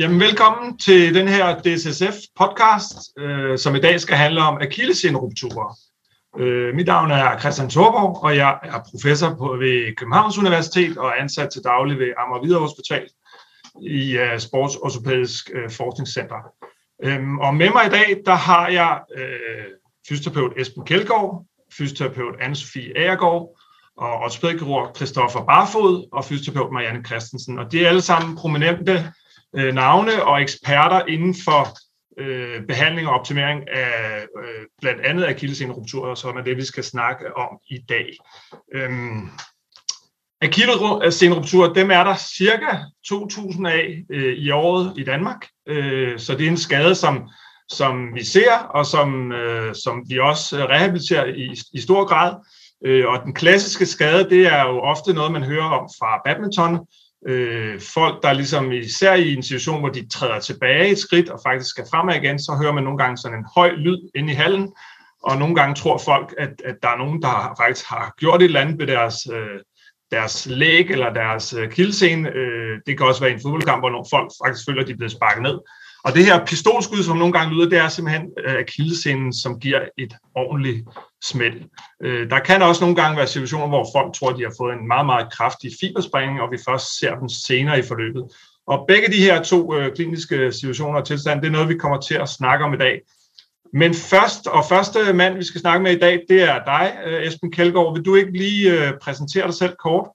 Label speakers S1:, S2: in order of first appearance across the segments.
S1: Jamen, velkommen til den her DSSF-podcast, øh, som i dag skal handle om akillesindrupturer. Øh, mit navn er Christian Thorborg, og jeg er professor på, ved Københavns Universitet og ansat til daglig ved Amager Hvidovre Hospital i øh, uh, Sports Orthopædisk uh, øh, Forskningscenter. Øhm, og med mig i dag, der har jeg øh, fysioterapeut Esben Kjeldgaard, fysioterapeut Anne-Sophie Agergaard, og ortopædkirurg Christoffer Barfod og fysioterapeut Marianne Christensen. Og de er alle sammen prominente øh, navne og eksperter inden for øh, behandling og optimering af øh, blandt andet akillesenerupturer, som er det, vi skal snakke om i dag. Øhm, Akillesenerupturer, dem er der cirka 2.000 af øh, i året i Danmark, øh, så det er en skade, som som vi ser, og som, øh, som vi også rehabiliterer i, i stor grad. Øh, og den klassiske skade, det er jo ofte noget, man hører om fra badminton. Øh, folk, der ligesom især i en situation, hvor de træder tilbage et skridt og faktisk skal fremad igen, så hører man nogle gange sådan en høj lyd inde i hallen, og nogle gange tror folk, at, at der er nogen, der faktisk har gjort et eller andet ved deres, øh, deres læg eller deres øh, kildscene. Øh, det kan også være en fodboldkamp, hvor nogle folk faktisk føler, at de er blevet sparket ned. Og det her pistolskud, som nogle gange lyder, det er simpelthen øh, akillescenen, som giver et ordentligt smæld. Øh, der kan også nogle gange være situationer, hvor folk tror, de har fået en meget, meget kraftig fibersprængning, og vi først ser dem senere i forløbet. Og begge de her to øh, kliniske situationer og tilstand, det er noget, vi kommer til at snakke om i dag. Men først og første mand, vi skal snakke med i dag, det er dig, Esben Kjeldgaard. Vil du ikke lige præsentere dig selv kort?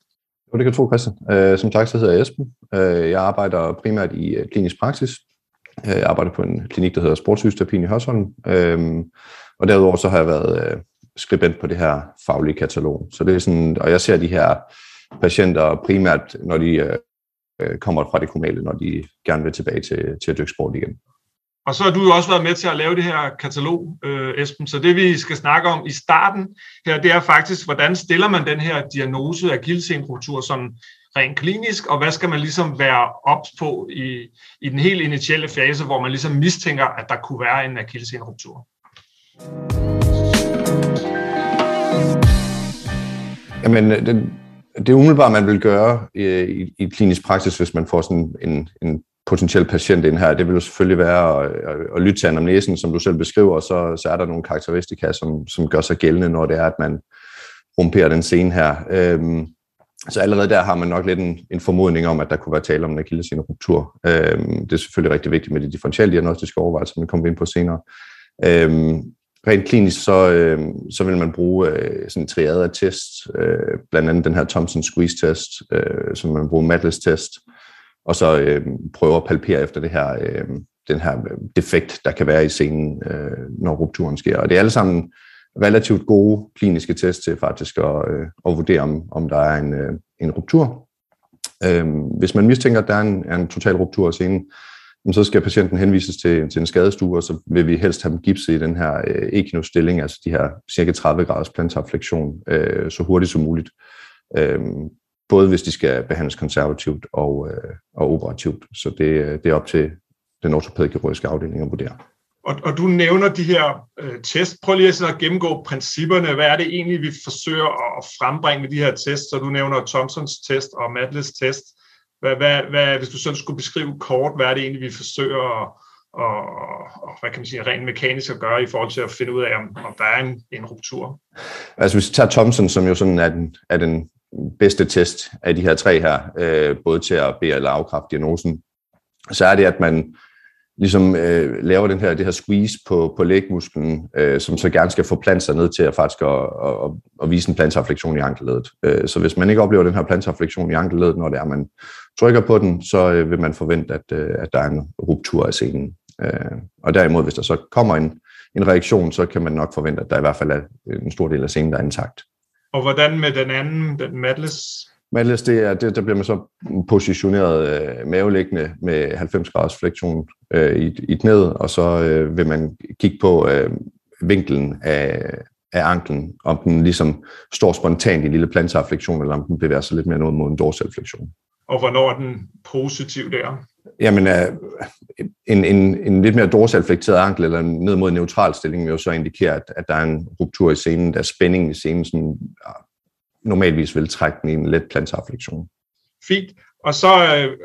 S2: Jo, det kan tro, Christian. Som sagt, så hedder jeg Esben. Jeg arbejder primært i klinisk praksis, Øh, jeg arbejder på en klinik, der hedder Sportsfysioterapi i Hørsholm. Øhm, og derudover så har jeg været øh, skribent på det her faglige katalog. Så det er sådan, og jeg ser de her patienter primært, når de øh, øh kommer fra det kommunale, når de gerne vil tilbage til, til at dykke sport igen.
S1: Og så har du jo også været med til at lave det her katalog, øh, Esben. Så det vi skal snakke om i starten her, det er faktisk, hvordan stiller man den her diagnose af gildsenruptur som rent klinisk, og hvad skal man ligesom være ops på i, i den helt initielle fase, hvor man ligesom mistænker, at der kunne være en akillesenruptur?
S2: Jamen, øh, det, det umiddelbart, man vil gøre i, i, i klinisk praksis, hvis man får sådan en, en potentiel patient ind her, det vil jo selvfølgelig være at, at, at lytte til anamnesen, som du selv beskriver, så, så er der nogle karakteristika, som, som gør sig gældende, når det er, at man rumperer den scene her. Øhm, så allerede der har man nok lidt en, en formodning om, at der kunne være tale om en akillesenruptur. Øhm, det er selvfølgelig rigtig vigtigt med de differentielle diagnostiske overvejelser, som vi kommer ind på senere. Øhm, rent klinisk, så, øh, så vil man bruge øh, sådan en triade af tests, øh, blandt andet den her Thompson Squeeze test, øh, som man bruger Matlis test, og så øh, prøve at palpere efter det her, øh, den her øhm, defekt, der kan være i scenen, øh, når rupturen sker. Og det er alle sammen relativt gode kliniske tests til faktisk at, øh, at vurdere, om, om der er en, øh, en ruptur. Øh, hvis man mistænker, at der er en, er en total ruptur af scenen, så skal patienten henvises til, til en skadestue, og så vil vi helst have dem gipset i den her øh, stilling, altså de her cirka 30 graders plantarflektion, øh, så hurtigt som muligt. Øh, både hvis de skal behandles konservativt og, øh, og operativt. Så det, øh, det er op til den ortopædkirurgiske afdeling at vurdere.
S1: Og, og du nævner de her øh, test. Prøv lige at gennemgå principperne. Hvad er det egentlig, vi forsøger at frembringe med de her tests? Så du nævner Thompsons test og Madles test. Hvad, hvad, hvad, hvis du sådan skulle beskrive kort, hvad er det egentlig, vi forsøger at, og, og hvad kan man sige, rent mekanisk at gøre i forhold til at finde ud af, om, om der er en, en ruptur?
S2: Altså hvis vi tager Thompson, som jo sådan er den, er den bedste test af de her tre her, øh, både til at bede eller afkræfte diagnosen, så er det, at man ligesom øh, laver den her, det her squeeze på, på lægmusklen, øh, som så gerne skal få plant sig ned til at faktisk at, at, at vise en plantarflektion i ankelledet. Øh, så hvis man ikke oplever den her plantarflektion i ankelledet, når det er, man trykker på den, så øh, vil man forvente, at, øh, at der er en ruptur af scenen. Øh, og derimod, hvis der så kommer en, en reaktion, så kan man nok forvente, at der i hvert fald er en stor del af scenen, der er intakt.
S1: Og hvordan med den anden, den Madles
S2: Malles, det er, det, der bliver man så positioneret øh, maveliggende med 90 graders flektion øh, i, i knæet, og så øh, vil man kigge på øh, vinklen af, af anklen, om den ligesom står spontant i en lille plantarflektion, eller om den bevæger sig lidt mere ned mod en dorsalflektion.
S1: Og hvornår er den positiv der?
S2: Jamen, øh, en, en, en lidt mere dorsalflekteret ankel, eller ned mod en neutral stilling, vil jo så indikere, at, at der er en ruptur i scenen, der er spænding i scenen, sådan normalvis vil trække den i en let plantarflektion.
S1: Fint. Og så øh,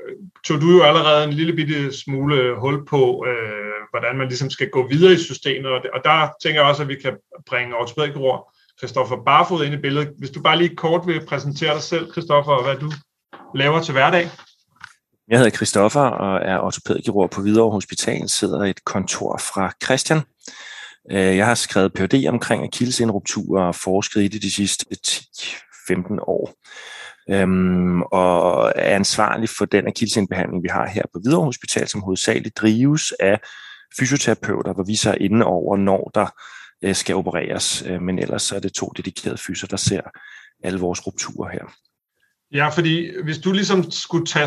S1: tog du jo allerede en lille bitte smule hul på, øh, hvordan man ligesom skal gå videre i systemet, og, det, og der tænker jeg også, at vi kan bringe ortopædkirurg Christoffer Barfod ind i billedet. Hvis du bare lige kort vil præsentere dig selv, Christoffer, og hvad du laver til hverdag.
S3: Jeg hedder Christoffer og er ortopædkirurg på Hvidovre Hospital, sidder i et kontor fra Christian. Øh, jeg har skrevet Ph.D. omkring akillesindrupturer og forsket i det de sidste 15 år. Øhm, og er ansvarlig for den akillesindbehandling, vi har her på Hvidovre Hospital, som hovedsageligt drives af fysioterapeuter, hvor vi så er inde over, når der øh, skal opereres. Øh, men ellers så er det to dedikerede fyser, der ser alle vores rupturer her.
S1: Ja, fordi hvis du ligesom skulle tage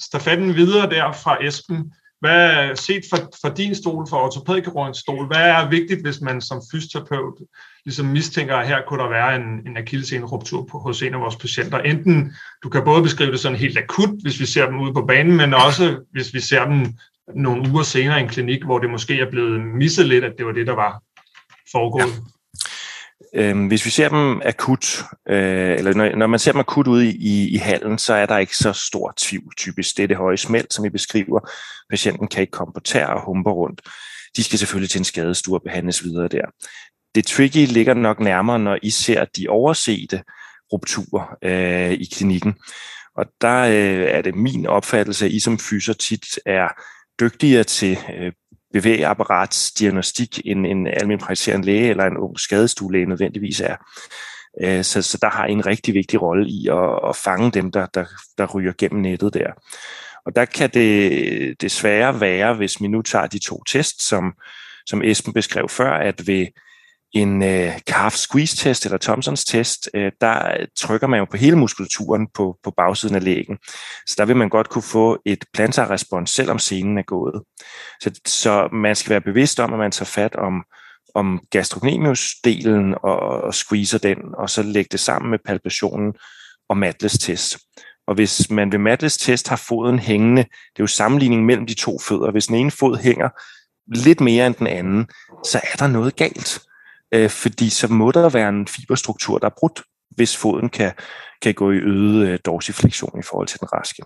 S1: stafetten videre der fra Esben, hvad set fra, fra din stol, fra ortopædkirurgens stol, hvad er vigtigt, hvis man som fysioterapeut ligesom mistænker, at her kunne der være en, en akillesseneruptur på, hos en af vores patienter? Enten, du kan både beskrive det sådan helt akut, hvis vi ser dem ude på banen, men også hvis vi ser dem nogle uger senere i en klinik, hvor det måske er blevet misset lidt, at det var det, der var foregået. Ja.
S3: Øhm, hvis vi ser dem akut, øh, eller når, når man ser dem akut ude i, i hallen, så er der ikke så stor tvivl typisk. Det er det høje smelt, som vi beskriver. Patienten kan ikke komme på tær og humper rundt. De skal selvfølgelig til en skadestue og behandles videre der. Det tricky ligger nok nærmere, når I ser de oversete rupturer øh, i klinikken. Og der øh, er det min opfattelse, at I som fyser tit er dygtigere til øh, bevægeapparatsdiagnostik, end en almindelig praktiserende læge eller en ung skadestuelæge nødvendigvis er. Øh, så, så der har en rigtig vigtig rolle i at, at fange dem, der, der, der ryger gennem nettet der. Og der kan det desværre være, hvis vi nu tager de to tests, som, som Esben beskrev før, at ved en øh, calf squeeze test eller Thompsons test, øh, der trykker man jo på hele muskulaturen på, på bagsiden af lægen. Så der vil man godt kunne få et plantarrespons, selvom scenen er gået. Så, så man skal være bevidst om, at man tager fat om, om gastrocnemius-delen og, og squeezer den, og så lægge det sammen med palpationen og Matles test. Og hvis man ved Matles test har foden hængende, det er jo sammenligning mellem de to fødder, hvis den ene fod hænger lidt mere end den anden, så er der noget galt øh, fordi så må der være en fiberstruktur, der er brudt, hvis foden kan, kan gå i øget øh, dorsiflektion i forhold til den raske.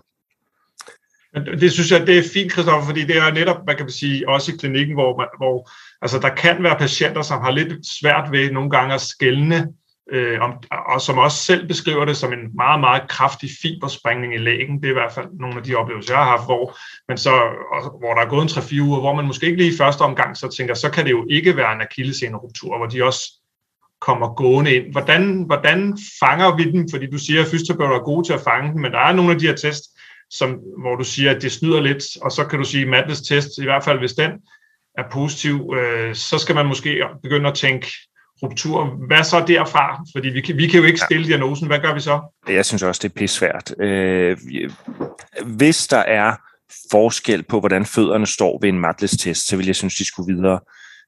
S1: Det synes jeg, det er fint, Christoffer, fordi det er netop, man kan sige, også i klinikken, hvor, man, hvor altså, der kan være patienter, som har lidt svært ved nogle gange at skælne øh, om, og som også selv beskriver det som en meget, meget kraftig fibersprængning i lægen. Det er i hvert fald nogle af de oplevelser, jeg har haft, hvor, men så, hvor der er gået en 3-4 uger, hvor man måske ikke lige i første omgang så tænker, så kan det jo ikke være en akilleseneruptur, hvor de også kommer gående ind. Hvordan, hvordan fanger vi dem? Fordi du siger, at fysioterapeuter er gode til at fange dem, men der er nogle af de her tests, som, hvor du siger, at det snyder lidt, og så kan du sige, at test, i hvert fald hvis den er positiv, øh, så skal man måske begynde at tænke, ruptur. Hvad så derfra? Fordi vi kan, vi kan jo ikke stille diagnosen. Hvad gør vi så?
S3: Jeg synes også, det er pissvært. Øh, hvis der er forskel på, hvordan fødderne står ved en Matles-test, så vil jeg synes, de skulle videre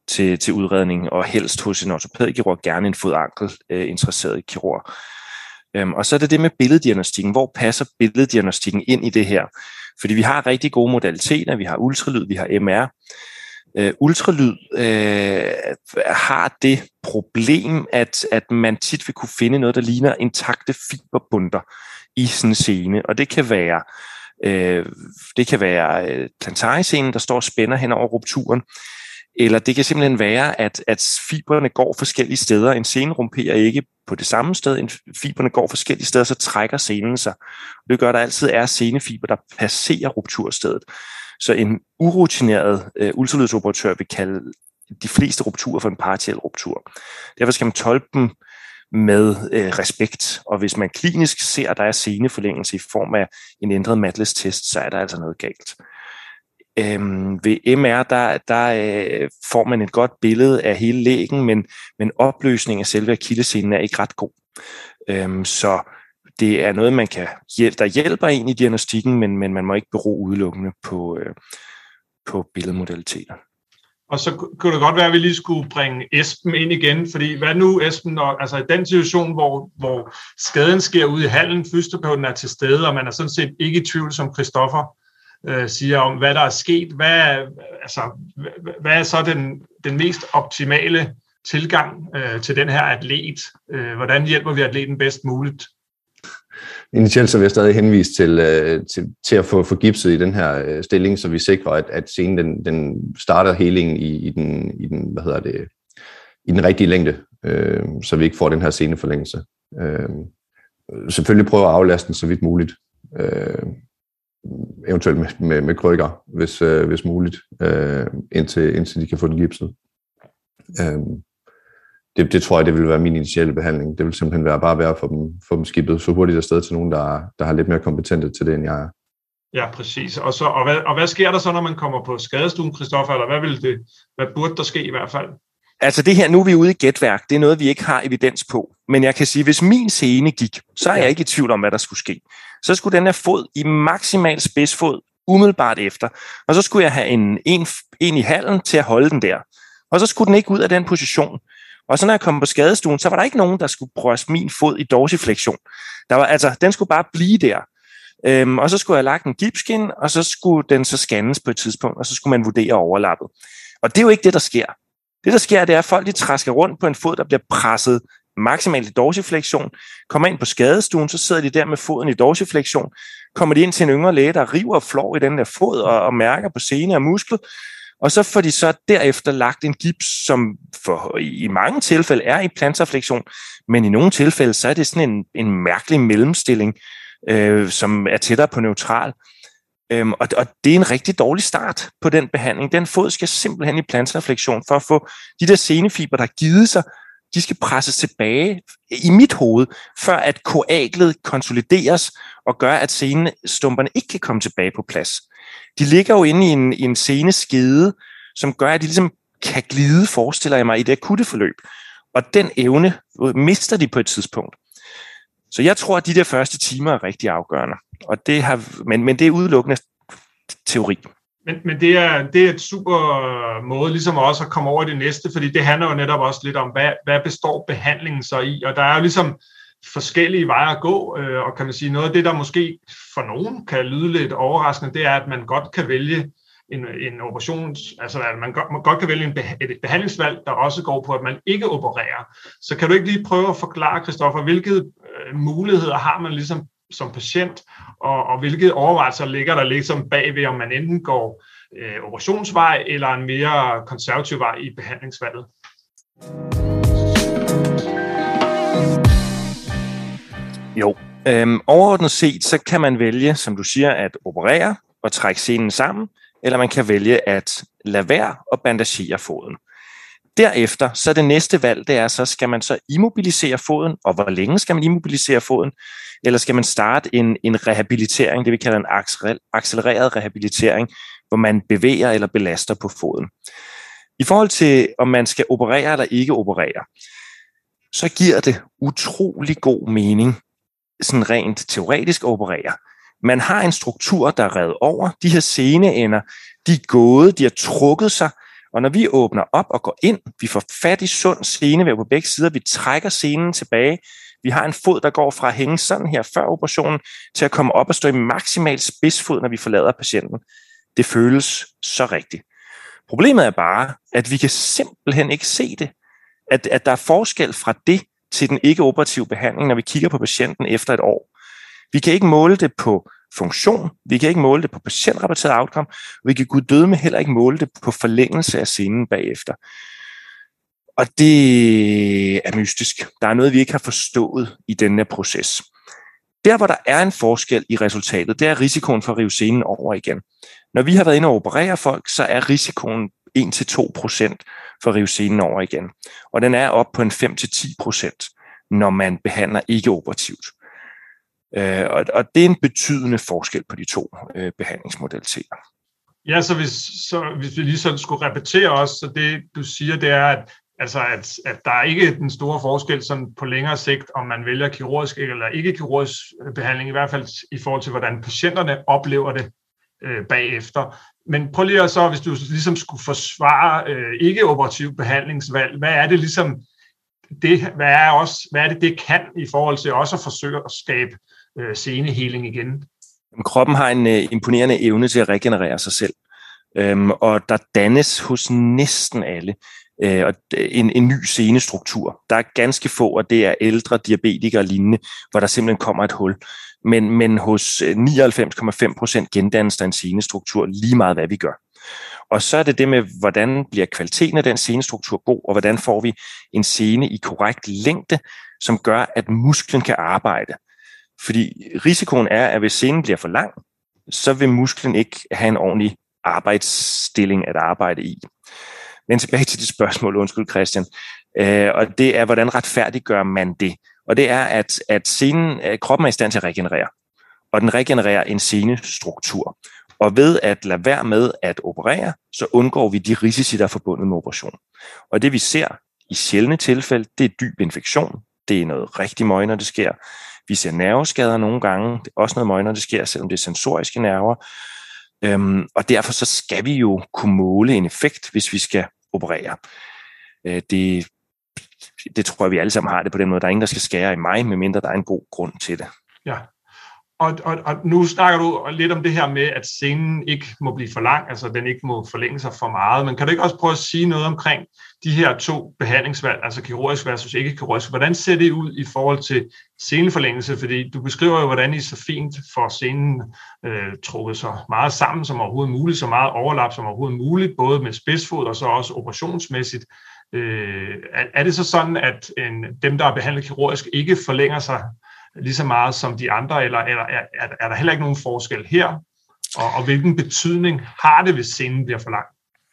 S3: til, til udredning, og helst hos en ortopædkirurg, gerne en fodankel øh, interesseret kirurg. Øhm, og så er det det med billeddiagnostikken. Hvor passer billeddiagnostikken ind i det her? Fordi vi har rigtig gode modaliteter. Vi har ultralyd, vi har MR. Øh, ultralyd øh, har det problem, at, at man tit vil kunne finde noget, der ligner intakte fiberbunder i sådan en scene. Og det kan være øh, det kan være øh, plantariscenen, der står og spænder hen over rupturen, eller det kan simpelthen være, at, at fiberne går forskellige steder. En scene rumperer ikke på det samme sted, en fiberne går forskellige steder, så trækker scenen sig. Det gør, at der altid er scenefiber, der passerer rupturstedet. Så en urutineret øh, ultralydsoperatør vil kalde de fleste rupturer for en partiel ruptur. Derfor skal man tolke dem med øh, respekt, og hvis man klinisk ser, at der er seneforlængelse i form af en ændret Matles-test, så er der altså noget galt. Øhm, ved MR, der, der øh, får man et godt billede af hele lægen, men, men opløsningen af selve akillescenen er ikke ret god. Øhm, så det er noget, man kan hjælpe, der hjælper en i diagnostikken, men, men man må ikke bero udelukkende på, øh, på billedmodaliteter.
S1: Og så kunne det godt være, at vi lige skulle bringe Esben ind igen, fordi hvad nu Esben, når, altså i den situation, hvor, hvor skaden sker ude i hallen, fysioterapeuten er til stede, og man er sådan set ikke i tvivl, som Christoffer øh, siger om, hvad der er sket, hvad, altså, hvad er så den, den mest optimale tilgang øh, til den her atlet? Øh, hvordan hjælper vi atleten bedst muligt?
S2: Initielt så vil jeg stadig henvise til, øh, til, til at få, få gipset i den her øh, stilling, så vi sikrer, at, at scenen den, den starter helingen i, i, den, i, den, hvad hedder det, i den rigtige længde, øh, så vi ikke får den her sceneforlængelse. Øh, selvfølgelig prøve at aflaste den så vidt muligt. Øh, eventuelt med, med, med krykker, hvis, øh, hvis muligt, øh, indtil, indtil de kan få den gipset. Øh, det, det tror jeg, det vil være min initiale behandling. Det vil simpelthen være bare være for dem, for dem skibet så hurtigt afsted til nogen, der, der har lidt mere kompetente til det, end jeg er.
S1: Ja, præcis. Og, så, og, hvad, og hvad sker der så, når man kommer på skadestuen, Christoffer? Eller hvad, vil det, hvad burde der ske i hvert fald?
S3: Altså det her, nu er vi ude i gætværk. Det er noget, vi ikke har evidens på. Men jeg kan sige, hvis min scene gik, så er jeg ikke i tvivl om, hvad der skulle ske. Så skulle den her fod i maksimal spidsfod umiddelbart efter. Og så skulle jeg have en, en, en i halen til at holde den der. Og så skulle den ikke ud af den position. Og så når jeg kom på skadestuen, så var der ikke nogen, der skulle prøve min fod i dorsiflektion. Der var, altså, den skulle bare blive der. Øhm, og så skulle jeg have lagt en gipskin, og så skulle den så scannes på et tidspunkt, og så skulle man vurdere overlappet. Og det er jo ikke det, der sker. Det, der sker, det er, at folk de træsker rundt på en fod, der bliver presset maksimalt i dorsiflektion, kommer ind på skadestuen, så sidder de der med foden i dorsiflektion, kommer de ind til en yngre læge, der river og flår i den der fod og, og mærker på sene og muskel, og så får de så derefter lagt en gips, som for, i mange tilfælde er i plantarflektion, men i nogle tilfælde, så er det sådan en, en mærkelig mellemstilling, øh, som er tættere på neutral. Øhm, og, og det er en rigtig dårlig start på den behandling. Den fod skal simpelthen i plantarflektion for at få de der senefiber, der har givet sig, de skal presses tilbage i mit hoved, før at koaglet konsolideres og gør, at senestumperne ikke kan komme tilbage på plads de ligger jo inde i en, i en scene skede, som gør, at de ligesom kan glide, forestiller jeg mig, i det akutte forløb. Og den evne mister de på et tidspunkt. Så jeg tror, at de der første timer er rigtig afgørende. Og det har, men, men det er udelukkende teori.
S1: Men, men det, er, det er et super måde ligesom også at komme over i det næste, fordi det handler jo netop også lidt om, hvad, hvad består behandlingen så i? Og der er jo ligesom forskellige veje at gå, øh, og kan man sige, noget af det, der måske for nogen kan lyde lidt overraskende, det er, at man godt kan vælge en, en operations, altså at man godt, man godt kan vælge en et behandlingsvalg, der også går på, at man ikke opererer. Så kan du ikke lige prøve at forklare, Kristoffer, hvilke øh, muligheder har man ligesom som patient, og, og hvilke overvejelser ligger der ligesom bagved, om man enten går øh, operationsvej eller en mere konservativ vej i behandlingsvalget?
S3: Jo, øhm, overordnet set, så kan man vælge, som du siger, at operere og trække scenen sammen, eller man kan vælge at lade være og bandagere foden. Derefter, så det næste valg, det er så, skal man så immobilisere foden, og hvor længe skal man immobilisere foden, eller skal man starte en, en rehabilitering, det vi kalder en accelereret rehabilitering, hvor man bevæger eller belaster på foden. I forhold til, om man skal operere eller ikke operere, så giver det utrolig god mening sådan rent teoretisk opererer. Man har en struktur, der er revet over. De her sceneender, de er gået, de har trukket sig, og når vi åbner op og går ind, vi får fat i sund scenevæv på begge sider, vi trækker scenen tilbage, vi har en fod, der går fra at hænge sådan her før operationen, til at komme op og stå i maksimal spidsfod, når vi forlader patienten. Det føles så rigtigt. Problemet er bare, at vi kan simpelthen ikke se det. At, at der er forskel fra det til den ikke-operative behandling, når vi kigger på patienten efter et år. Vi kan ikke måle det på funktion, vi kan ikke måle det på patientrapporteret outcome, og vi kan gud døde med heller ikke måle det på forlængelse af scenen bagefter. Og det er mystisk. Der er noget, vi ikke har forstået i denne proces. Der, hvor der er en forskel i resultatet, det er risikoen for at rive scenen over igen. Når vi har været inde og operere folk, så er risikoen 1-2% for at rive over igen. Og den er op på en 5-10%, når man behandler ikke operativt. Øh, og, og det er en betydende forskel på de to øh, behandlingsmodaliteter.
S1: Ja, så hvis, så hvis vi lige sådan skulle repetere os, så det du siger, det er, at, altså at, at der er ikke den store forskel sådan på længere sigt, om man vælger kirurgisk eller ikke kirurgisk øh, behandling, i hvert fald i forhold til, hvordan patienterne oplever det øh, bagefter. Men prøv lige at så, hvis du ligesom skulle forsvare øh, ikke-operativ behandlingsvalg, hvad er det ligesom, det, hvad, er også, hvad er det, det kan i forhold til også at forsøge at skabe øh, seneheling igen?
S3: Kroppen har en øh, imponerende evne til at regenerere sig selv. Øhm, og der dannes hos næsten alle øh, og en, en ny senestruktur. Der er ganske få, og det er ældre diabetikere og lignende, hvor der simpelthen kommer et hul. Men, men hos øh, 99,5 procent gendannes der en senestruktur lige meget, hvad vi gør. Og så er det det med, hvordan bliver kvaliteten af den senestruktur god, og hvordan får vi en sene i korrekt længde, som gør, at musklen kan arbejde. Fordi risikoen er, at hvis senen bliver for lang, så vil musklen ikke have en ordentlig arbejdsstilling at arbejde i. Men tilbage til det spørgsmål, undskyld Christian, øh, og det er, hvordan retfærdiggør man det? Og det er, at, at scenen, øh, kroppen er i stand til at regenerere, og den regenererer en senestruktur. Og ved at lade være med at operere, så undgår vi de risici, der er forbundet med operation. Og det vi ser i sjældne tilfælde, det er dyb infektion. Det er noget rigtig møg, når det sker. Vi ser nerveskader nogle gange. Det er også noget møg, når det sker, selvom det er sensoriske nerver. Øhm, og derfor så skal vi jo kunne måle en effekt, hvis vi skal operere. Øh, det, det tror jeg, vi alle sammen har det på den måde. Der er ingen, der skal skære i mig, medmindre der er en god grund til det.
S1: Ja, og, og, og nu snakker du lidt om det her med, at scenen ikke må blive for lang, altså den ikke må forlænge sig for meget, men kan du ikke også prøve at sige noget omkring de her to behandlingsvalg, altså kirurgisk versus ikke-kirurgisk? Hvordan ser det ud i forhold til sceneforlængelse? Fordi du beskriver jo, hvordan I så fint får scenen øh, trukket så meget sammen som overhovedet muligt, så meget overlap som overhovedet muligt, både med spidsfod og så også operationsmæssigt. Øh, er, er det så sådan, at en, dem, der er behandlet kirurgisk, ikke forlænger sig lige så meget som de andre, eller, eller er, er, er der heller ikke nogen forskel her? Og, og hvilken betydning har det, hvis scenen bliver for lang?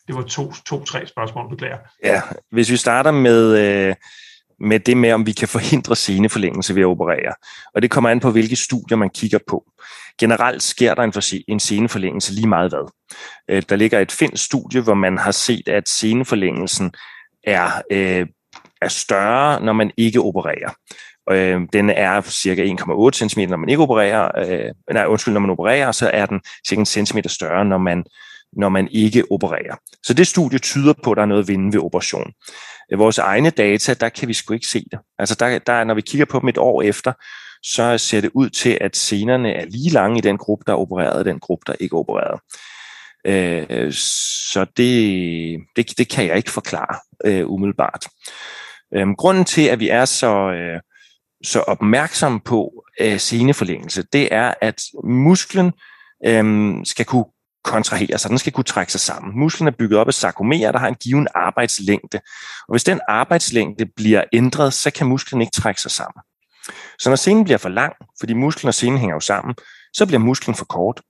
S1: Det var to, to tre spørgsmål, beklager.
S3: Ja, hvis vi starter med, øh, med det med, om vi kan forhindre sceneforlængelse ved at operere. Og det kommer an på, hvilke studier man kigger på. Generelt sker der en, en sceneforlængelse lige meget hvad. Øh, der ligger et finsk studie, hvor man har set, at sceneforlængelsen er, øh, er større, når man ikke opererer. Øh, den er cirka 1,8 cm, når man ikke opererer. Øh, nej, undskyld, når man opererer, så er den cirka en centimeter større, når man, når man ikke opererer. Så det studie tyder på, at der er noget at vinde ved operation. I vores egne data, der kan vi sgu ikke se det. Altså der, der, når vi kigger på dem et år efter, så ser det ud til, at senerne er lige lange i den gruppe, der er opereret, og den gruppe, der ikke er opereret. Øh, så det, det, det kan jeg ikke forklare øh, umiddelbart. Øh, grunden til, at vi er så, øh, så opmærksom på øh, seneforlængelse, det er, at musklen øh, skal kunne kontrahere sig, den skal kunne trække sig sammen. Musklen er bygget op af sarkomerer, der har en given arbejdslængde. Og hvis den arbejdslængde bliver ændret, så kan musklen ikke trække sig sammen. Så når senen bliver for lang, fordi musklen og senen hænger jo sammen, så bliver musklen for kort.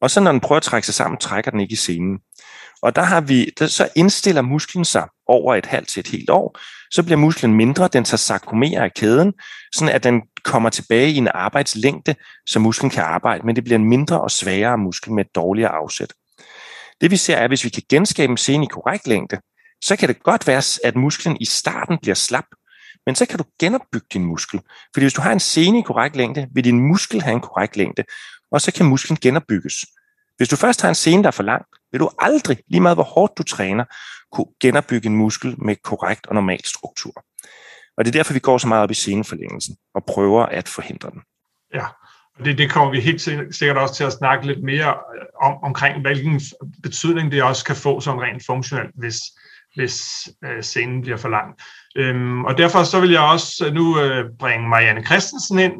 S3: Og så når den prøver at trække sig sammen, trækker den ikke i senen. Og der har vi, der, så indstiller musklen sig over et halvt til et helt år, så bliver musklen mindre, den tager sarkomer af kæden, sådan at den kommer tilbage i en arbejdslængde, så musklen kan arbejde, men det bliver en mindre og svagere muskel med et dårligere afsæt. Det vi ser er, at hvis vi kan genskabe en scene i korrekt længde, så kan det godt være, at musklen i starten bliver slap, men så kan du genopbygge din muskel. Fordi hvis du har en scene i korrekt længde, vil din muskel have en korrekt længde, og så kan musklen genopbygges. Hvis du først har en scene, der er for lang, vil du aldrig, lige meget hvor hårdt du træner, kunne genopbygge en muskel med korrekt og normal struktur. Og det er derfor, vi går så meget op i seneforlængelsen og prøver at forhindre den.
S1: Ja, og det, det kommer vi helt sikkert også til at snakke lidt mere om, omkring, hvilken betydning det også kan få som rent funktionelt, hvis, hvis øh, scenen bliver for lang. Øhm, og derfor så vil jeg også øh, nu øh, bringe Marianne Christensen ind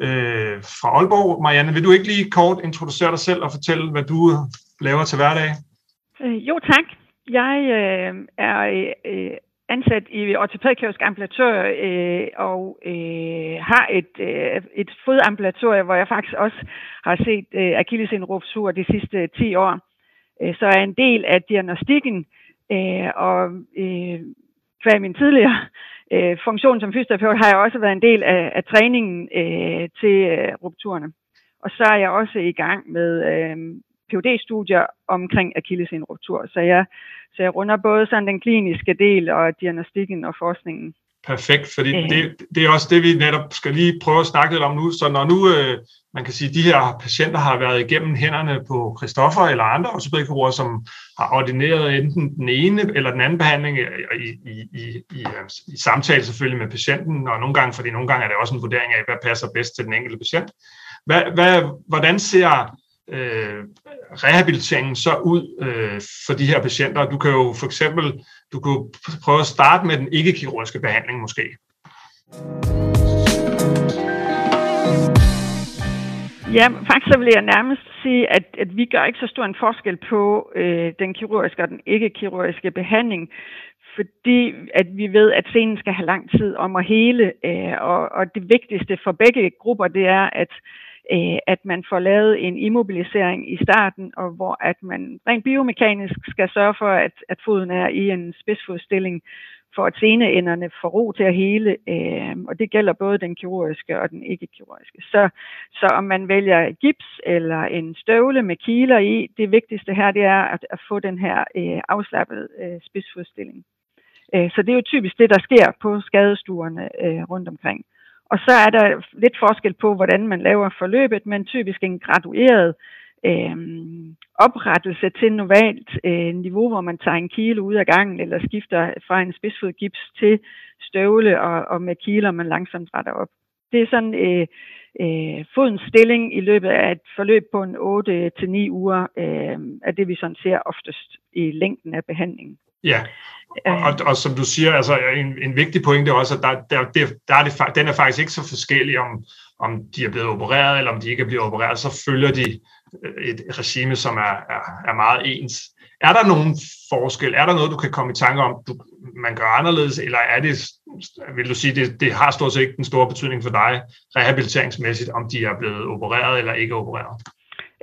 S1: øh, fra Aalborg. Marianne, vil du ikke lige kort introducere dig selv og fortælle, hvad du laver til hverdag?
S4: Øh, jo, tak. Jeg øh, er øh, ansat i ortopædkirurgisk ambulator øh, og øh, har et, øh, et fodambulatorie, hvor jeg faktisk også har set øh, akillesindrupsur de sidste 10 år. Øh, så er en del af diagnostikken øh, og øh, min tidligere øh, funktion som fysioterapeut har jeg også været en del af, af træningen øh, til øh, rupturerne. Og så er jeg også i gang med øh, phd studier omkring akillesenruptur. Så jeg, så jeg runder både sådan den kliniske del og diagnostikken og forskningen.
S1: Perfekt, fordi øh. det, det er også det, vi netop skal lige prøve at snakke lidt om nu. Så når nu, øh, man kan sige, de her patienter har været igennem hænderne på Christoffer eller andre ortopædkirurger, som har ordineret enten den ene eller den anden behandling i, i, i, i, i samtale selvfølgelig med patienten, og nogle gange, fordi nogle gange er det også en vurdering af, hvad passer bedst til den enkelte patient. Hvad, hvad, hvordan ser øh, rehabiliteringen så ud øh, for de her patienter? Du kan jo for eksempel du kan prøve at starte med den ikke-kirurgiske behandling måske.
S4: Ja, faktisk så vil jeg nærmest sige, at, at vi gør ikke så stor en forskel på øh, den kirurgiske og den ikke-kirurgiske behandling, fordi at vi ved, at scenen skal have lang tid om at hele, øh, og, og det vigtigste for begge grupper, det er, at øh, at man får lavet en immobilisering i starten, og hvor at man rent biomekanisk skal sørge for, at, at foden er i en spidsfodstilling, for at seneenderne får ro til at hele, øh, og det gælder både den kirurgiske og den ikke-kirurgiske. Så, så om man vælger gips eller en støvle med kiler i, det vigtigste her, det er at, at få den her øh, afslappede øh, spidsfodstilling. Øh, så det er jo typisk det, der sker på skadestuerne øh, rundt omkring. Og så er der lidt forskel på, hvordan man laver forløbet, men typisk en gradueret øh, oprettelse til normalt øh, niveau, hvor man tager en kilo ud af gangen, eller skifter fra en spidsfodgips til støvle, og, og med kiler man langsomt retter op. Det er sådan øh, øh, fodens stilling i løbet af et forløb på en 8-9 uger, øh, er det vi sådan ser oftest i længden af behandlingen.
S1: Ja, og, og, og som du siger, altså en, en vigtig pointe er også, at der, der, der, der er det, den er faktisk ikke så forskellig, om, om de er blevet opereret, eller om de ikke er blevet opereret, så følger de øh, et regime, som er, er, er meget ens. Er der nogen forskel? Er der noget, du kan komme i tanke om, du, man gør anderledes, eller er det, vil du sige, det, det har stort set ikke den store betydning for dig, rehabiliteringsmæssigt, om de er blevet opereret eller ikke opereret?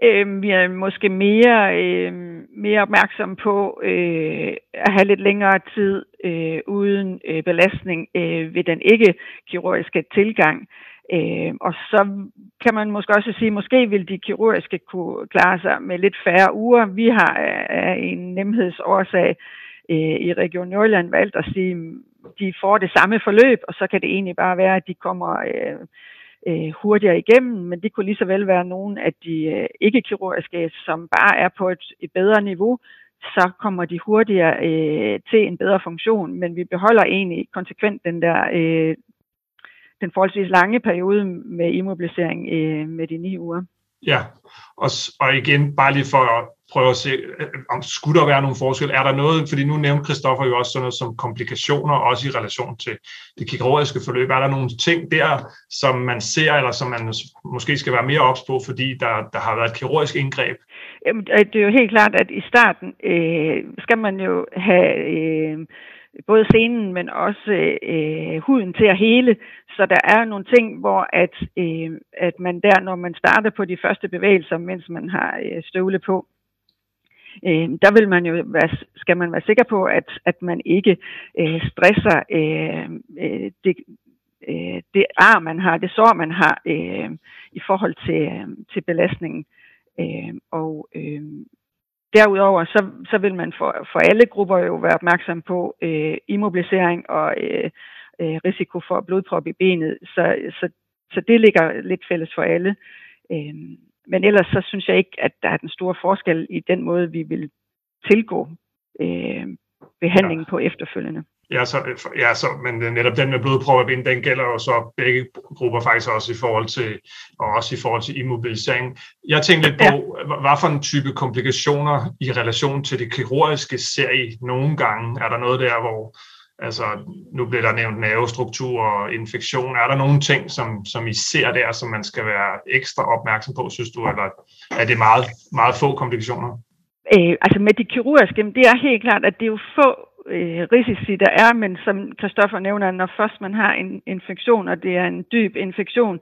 S4: Øh, vi er måske mere, øh, mere opmærksom på øh, at have lidt længere tid øh, uden øh, belastning øh, ved den ikke-kirurgiske tilgang. Øh, og så kan man måske også sige, måske vil de kirurgiske kunne klare sig med lidt færre uger. Vi har af en nemhedsårsag øh, i Region Nordjylland valgt at sige, at de får det samme forløb, og så kan det egentlig bare være, at de kommer... Øh, øh, hurtigere igennem, men det kunne lige så vel være nogle af de øh, ikke-kirurgiske, som bare er på et, et bedre niveau, så kommer de hurtigere øh, til en bedre funktion, men vi beholder egentlig konsekvent den der øh, den forholdsvis lange periode med immobilisering øh, med de ni uger.
S1: Ja, og, og igen, bare lige for at prøve at se, øh, om skulle der være nogle forskel. Er der noget, fordi nu nævnte Christoffer jo også sådan noget som komplikationer, også i relation til det kirurgiske forløb. Er der nogle ting der, som man ser, eller som man måske skal være mere ops på, fordi der, der har været et kirurgisk indgreb?
S4: Jamen, øh, det er jo helt klart, at i starten øh, skal man jo have... Øh, både scenen, men også øh, øh huden til at hele. Så der er nogle ting, hvor at, øh, at man der, når man starter på de første bevægelser, mens man har øh, støvle på, øh, der vil man jo være, skal man være sikker på, at, at man ikke øh, stresser øh, øh, det, øh, det ar, man har, det sår, man har øh, i forhold til, øh, til belastningen. Øh, og øh, derudover, så, så vil man for, for alle grupper jo være opmærksom på øh, immobilisering og øh, øh, risiko for blodprop i benet. Så, så, så det ligger lidt fælles for alle. Øh, men ellers så synes jeg ikke, at der er den store forskel i den måde, vi vil tilgå øh, behandlingen ja. på efterfølgende.
S1: Ja, så, ja så, men netop den med blodprøvebind, den gælder jo så begge grupper faktisk også i forhold til, og også i forhold til immobilisering. Jeg tænkte lidt på, ja. hvad for en type komplikationer i relation til det kirurgiske ser I nogle gange? Er der noget der, hvor, altså nu bliver der nævnt nervestruktur og infektion. Er der nogle ting, som, som I ser der, som man skal være ekstra opmærksom på, synes du, eller er det meget, meget få komplikationer?
S4: Øh, altså med de kirurgiske, det er helt klart, at det er jo få øh, risici, der er, men som Kristoffer nævner, når først man har en infektion, og det er en dyb infektion,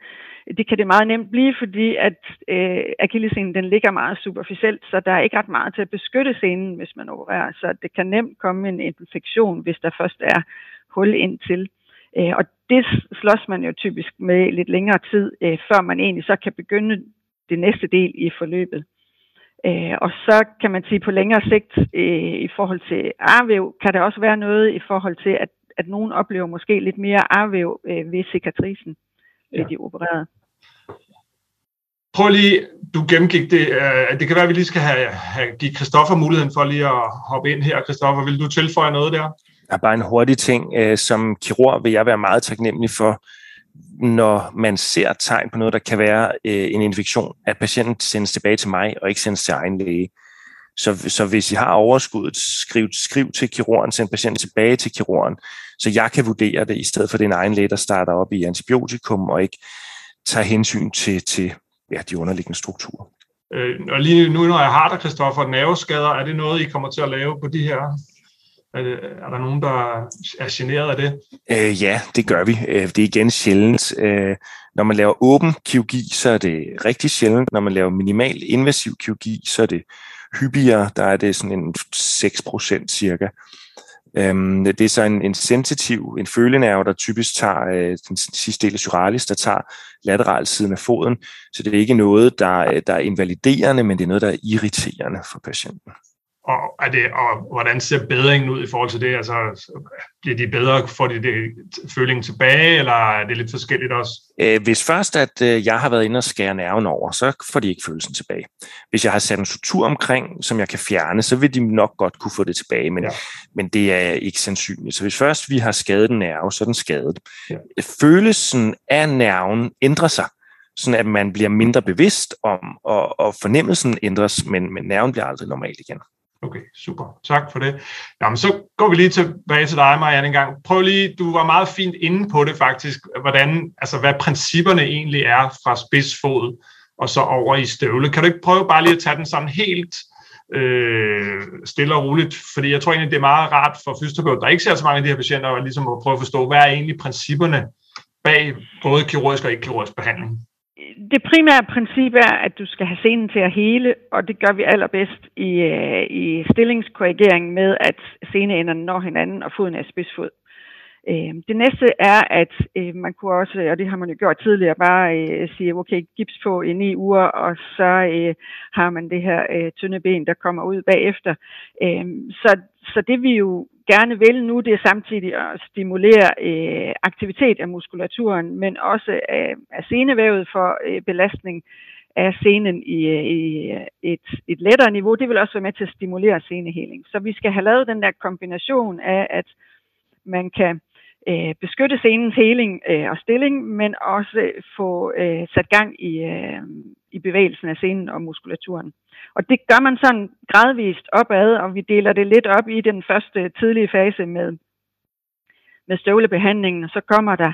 S4: det kan det meget nemt blive, fordi at øh, akillescenen den ligger meget superficielt, så der er ikke ret meget til at beskytte scenen, hvis man opererer. Så det kan nemt komme en infektion, hvis der først er hul ind til. Øh, og det slås man jo typisk med lidt længere tid, øh, før man egentlig så kan begynde det næste del i forløbet. Øh, og så kan man sige på længere sigt øh, i forhold til arvæv, kan der også være noget i forhold til, at, at nogen oplever måske lidt mere arvæv øh, ved cicatrisen, ja. de opereret.
S1: Prøv lige, du gennemgik det. Øh, det kan være, at vi lige skal have, have give Christoffer muligheden for lige at hoppe ind her. Christoffer, vil du tilføje noget der?
S3: Der er bare en hurtig ting. Øh, som kirurg vil jeg være meget taknemmelig for, når man ser tegn på noget, der kan være øh, en infektion, at patienten sendes tilbage til mig og ikke sendes til egen læge. Så, så hvis I har overskuddet, skriv, skriv til kirurgen, send patienten tilbage til kirurgen, så jeg kan vurdere det, i stedet for din egen læge, der starter op i antibiotikum og ikke tager hensyn til, til ja, de underliggende strukturer.
S1: Øh, og lige nu, når jeg har dig, Christoffer, nerveskader, er det noget, I kommer til at lave på de her? Er, det, er der nogen, der er generet af det?
S3: Øh, ja, det gør vi. Øh, det er igen sjældent. Øh, når man laver åben kirurgi, så er det rigtig sjældent. Når man laver minimal invasiv kirurgi, så er det hyppigere. Der er det sådan en 6% cirka. Øhm, det er så en, en sensitiv, en følenerve, der typisk tager øh, den sidste del af suralis, der tager lateralsiden af foden. Så det er ikke noget, der, øh, der er invaliderende, men det er noget, der er irriterende for patienten.
S1: Og, er det, og hvordan ser bedringen ud i forhold til det? Altså, bliver de bedre, får de det, følingen tilbage, eller er det lidt forskelligt også?
S3: Øh, hvis først, at øh, jeg har været inde og skære nerven over, så får de ikke følelsen tilbage. Hvis jeg har sat en sutur omkring, som jeg kan fjerne, så vil de nok godt kunne få det tilbage, men, ja. men det er ikke sandsynligt. Så hvis først vi har skadet en nerve, så er den skadet. Ja. Følelsen af nerven ændrer sig sådan at man bliver mindre bevidst om, og, og fornemmelsen ændres, men, men nerven bliver aldrig normal igen.
S1: Okay, super. Tak for det. Jamen, så går vi lige tilbage til dig, Marianne, en gang. Prøv lige, du var meget fint inde på det faktisk, hvordan, altså hvad principperne egentlig er fra spidsfod og så over i støvle. Kan du ikke prøve bare lige at tage den sådan helt øh, stille og roligt? Fordi jeg tror egentlig, det er meget rart for fysioterapeuter, der ikke ser så mange af de her patienter, at ligesom at prøve at forstå, hvad er egentlig principperne bag både kirurgisk og ikke-kirurgisk behandling?
S4: Det primære princip er, at du skal have scenen til at hele, og det gør vi allerbedst i, øh, i stillingskorrigering med, at sceneenderne når hinanden og foden er spidsfod. Øh, det næste er, at øh, man kunne også, og det har man jo gjort tidligere, bare øh, sige, okay, gips på i ni uger, og så øh, har man det her øh, tynde ben, der kommer ud bagefter. så, så det vi jo gerne vil nu, det er samtidig at stimulere øh, aktivitet af muskulaturen, men også af, af senevævet for øh, belastning af senen i, i et, et lettere niveau. Det vil også være med til at stimulere seneheling. Så vi skal have lavet den der kombination af, at man kan øh, beskytte senens heling øh, og stilling, men også få øh, sat gang i, øh, i bevægelsen af senen og muskulaturen. Og det gør man sådan gradvist opad, og vi deler det lidt op i den første tidlige fase med, med støvlebehandlingen, og så kommer der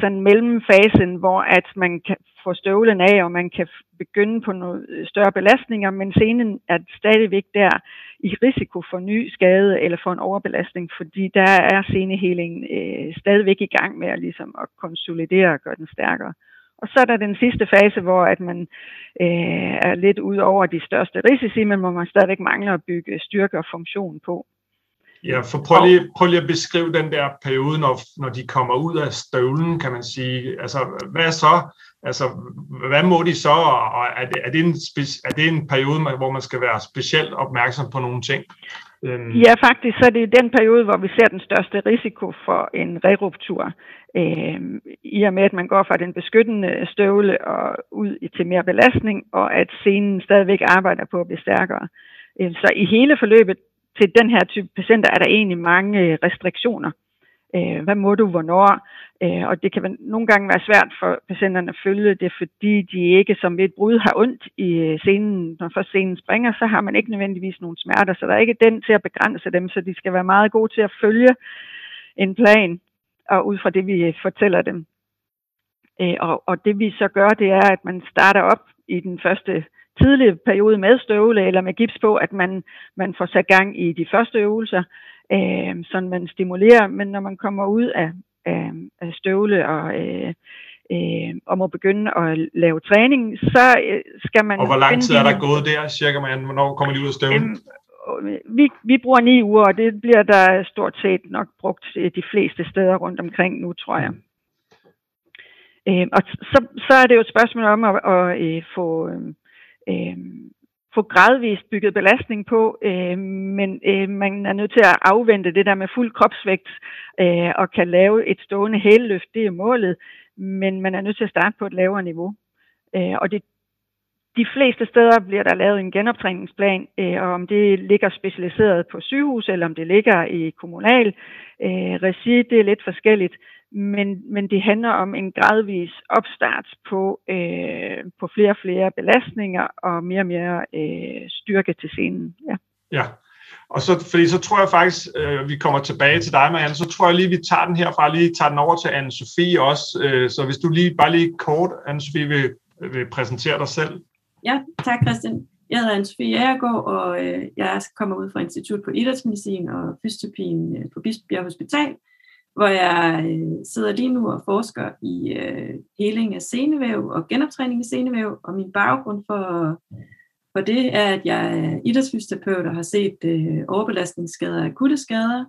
S4: sådan mellemfasen, hvor at man kan få støvlen af, og man kan begynde på nogle større belastninger, men scenen er stadigvæk der i risiko for ny skade eller for en overbelastning, fordi der er senehelingen øh, stadigvæk i gang med at, ligesom, at konsolidere og gøre den stærkere. Og så er der den sidste fase, hvor at man øh, er lidt ud over de største risici, men hvor man stadigvæk mangler at bygge styrke og funktion på.
S1: Ja, for prøv lige, prøv lige at beskrive den der periode, når, når de kommer ud af støvlen, kan man sige. Altså, hvad så? Altså, hvad må de så? Og er det, er det, en, er det en periode, hvor man skal være specielt opmærksom på nogle ting?
S4: Øhm. Ja, faktisk så er det den periode, hvor vi ser den største risiko for en reruptur. Øh, I og med, at man går fra den beskyttende støvle og ud til mere belastning, og at scenen stadigvæk arbejder på at blive stærkere. Øh, så i hele forløbet til den her type patienter er der egentlig mange øh, restriktioner. Øh, hvad må du, hvornår? Øh, og det kan nogle gange være svært for patienterne at følge det, fordi de ikke som ved et brud har ondt i øh, scenen. Når først scenen springer, så har man ikke nødvendigvis nogen smerter, så der er ikke den til at begrænse dem, så de skal være meget gode til at følge en plan, og ud fra det, vi øh, fortæller dem. Og, og det vi så gør, det er, at man starter op i den første tidlige periode med støvle eller med gips på, at man, man får sat gang i de første øvelser, øh, så man stimulerer, men når man kommer ud af, af, af støvle og, øh, øh, og må begynde at lave træning, så øh, skal man...
S1: Og hvor lang tid er der gået der, cirka, man, hvornår kommer de ud af støvlen?
S4: Øh, vi, vi bruger ni uger, og det bliver der stort set nok brugt de fleste steder rundt omkring nu, tror jeg. Øh, og så, så er det jo et spørgsmål om at, at, at øh, få, øh, få gradvist bygget belastning på, øh, men øh, man er nødt til at afvente det der med fuld kropsvægt øh, og kan lave et stående hæleløft, det er målet, men man er nødt til at starte på et lavere niveau. Øh, og det, de fleste steder bliver der lavet en genoptræningsplan, øh, og om det ligger specialiseret på sygehus, eller om det ligger i kommunal øh, regi, det er lidt forskelligt. men, men det handler om en gradvis opstart på, øh, på flere og flere belastninger og mere og mere øh, styrke til scenen. Ja.
S1: ja. Og så, fordi så tror jeg faktisk, øh, vi kommer tilbage til dig, Marianne, så tror jeg lige, vi tager den herfra, lige tager den over til Anne-Sophie også. Øh, så hvis du lige, bare lige kort, Anne-Sophie, vil, vil præsentere dig selv.
S5: Ja, tak Christian. Jeg hedder Anne-Sophie Jægergaard, og øh, jeg kommer ud fra Institut på Idrætsmedicin og Fysioterapi øh, på Bispebjerg Hospital, hvor jeg øh, sidder lige nu og forsker i øh, heling af senevæv og genoptræning af senevæv, og min baggrund for, for det er, at jeg er idrætsfysioterapeut og har set øh, overbelastningsskader og akutte skader,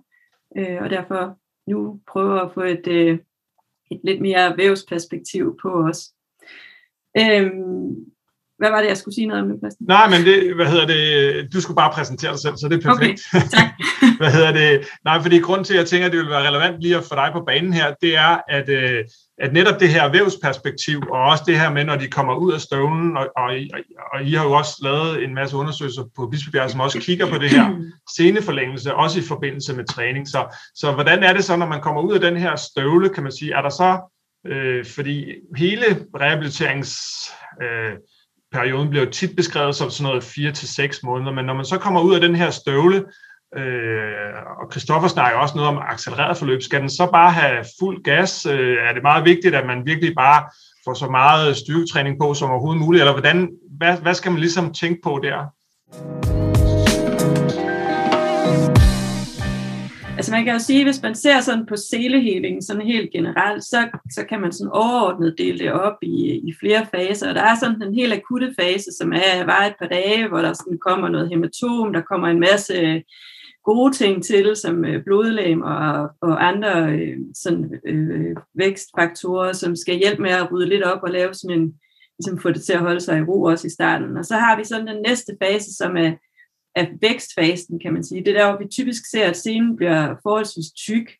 S5: øh, og derfor nu prøver at få et, øh, et lidt mere vævsperspektiv på os. Øhm, hvad var det, jeg skulle sige noget om Christian?
S1: Nej, men det, hvad hedder det, du skulle bare præsentere dig selv, så det er perfekt.
S5: Okay, tak.
S1: hvad hedder det? Nej, fordi grund til, at jeg tænker, at det vil være relevant lige at få dig på banen her, det er, at, øh, at netop det her vævsperspektiv, og også det her med, når de kommer ud af støvlen, og, og, og, og I har jo også lavet en masse undersøgelser på Bispebjerg, som også kigger på det her sceneforlængelse, også i forbindelse med træning. Så, så hvordan er det så, når man kommer ud af den her støvle, kan man sige, er der så, øh, fordi hele rehabiliterings... Øh, perioden bliver jo tit beskrevet som sådan noget 4 til seks måneder, men når man så kommer ud af den her støvle, øh, og Christoffer snakker også noget om accelereret forløb, skal den så bare have fuld gas? Øh, er det meget vigtigt, at man virkelig bare får så meget styrketræning på som overhovedet muligt, eller hvordan, hvad, hvad skal man ligesom tænke på der?
S5: Altså man kan jo sige, hvis man ser sådan på selehelingen sådan helt generelt, så, så kan man sådan overordnet dele det op i, i flere faser. Og der er sådan en helt akutte fase, som er var et par dage, hvor der sådan kommer noget hematom, der kommer en masse øh, gode ting til, som øh, blodlæm og, og andre øh, sådan, øh, vækstfaktorer, som skal hjælpe med at rydde lidt op og lave sådan en, ligesom få det til at holde sig i ro også i starten. Og så har vi sådan den næste fase, som er af vækstfasen, kan man sige. Det er der, hvor vi typisk ser, at scenen bliver forholdsvis tyk.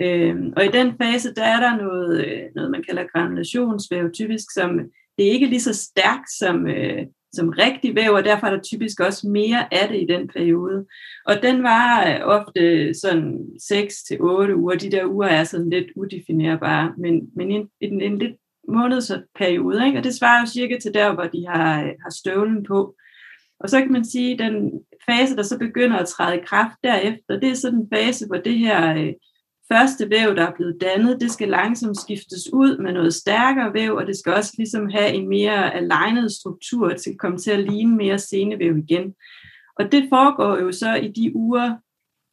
S5: Øhm, og i den fase, der er der noget, øh, noget man kalder granulationsvæv, typisk som, det er ikke lige så stærkt som, øh, som rigtig væv, og derfor er der typisk også mere af det i den periode. Og den var øh, ofte sådan 6-8 uger. De der uger er sådan lidt udefinerbare, men, men en, en, en lidt månedsperiode, ikke? og det svarer jo cirka til der, hvor de har, øh, har støvlen på. Og så kan man sige, at den fase, der så begynder at træde i kraft derefter, det er sådan en fase, hvor det her øh, første væv, der er blevet dannet, det skal langsomt skiftes ud med noget stærkere væv, og det skal også ligesom have en mere alignet struktur til at komme til at ligne mere senevæv igen. Og det foregår jo så i de uger,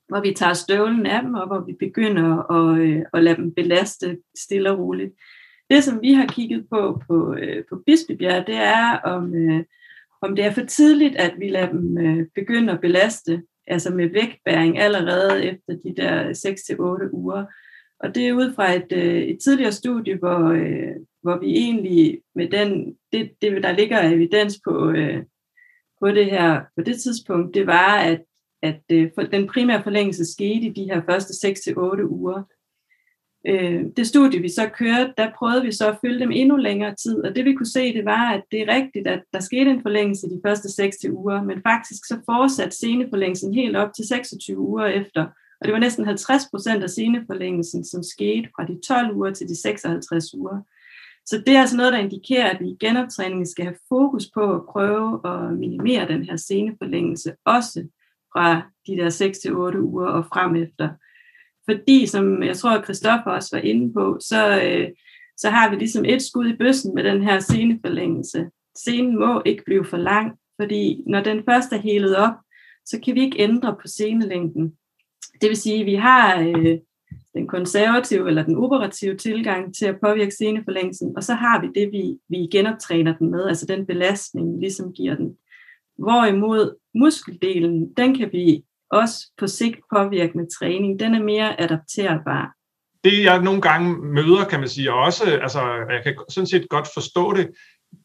S5: hvor vi tager støvlen af dem, og hvor vi begynder at, øh, at lade dem belaste stille og roligt. Det, som vi har kigget på på, øh, på Bispebjerg, det er, om, øh, om det er for tidligt, at vi lader dem øh, begynde at belaste, altså med vægtbæring allerede efter de der 6-8 uger. Og det er ud fra et, øh, et tidligere studie, hvor, øh, hvor vi egentlig med den, det, det der ligger evidens på, øh, på det her, på det tidspunkt, det var, at, at øh, den primære forlængelse skete i de her første 6-8 uger. Øh, det studie, vi så kørte, der prøvede vi så at følge dem endnu længere tid, og det vi kunne se, det var, at det er rigtigt, at der skete en forlængelse de første 6 uger, men faktisk så fortsatte seneforlængelsen helt op til 26 uger efter, og det var næsten 50 procent af seneforlængelsen, som skete fra de 12 uger til de 56 uger. Så det er altså noget, der indikerer, at vi i genoptræningen skal have fokus på at prøve at minimere den her seneforlængelse, også fra de der 6-8 uger og frem efter. Fordi, som jeg tror, at Christoffer også var inde på, så, øh, så har vi ligesom et skud i bøssen med den her sceneforlængelse. Scenen må ikke blive for lang, fordi når den først er helet op, så kan vi ikke ændre på scenelængden. Det vil sige, at vi har øh, den konservative eller den operative tilgang til at påvirke sceneforlængelsen, og så har vi det, vi, vi genoptræner den med, altså den belastning, vi ligesom giver den. Hvorimod muskeldelen, den kan vi også på sigt påvirkende træning, den er mere adapterbar.
S1: Det jeg nogle gange møder, kan man sige, også, altså jeg kan sådan set godt forstå det,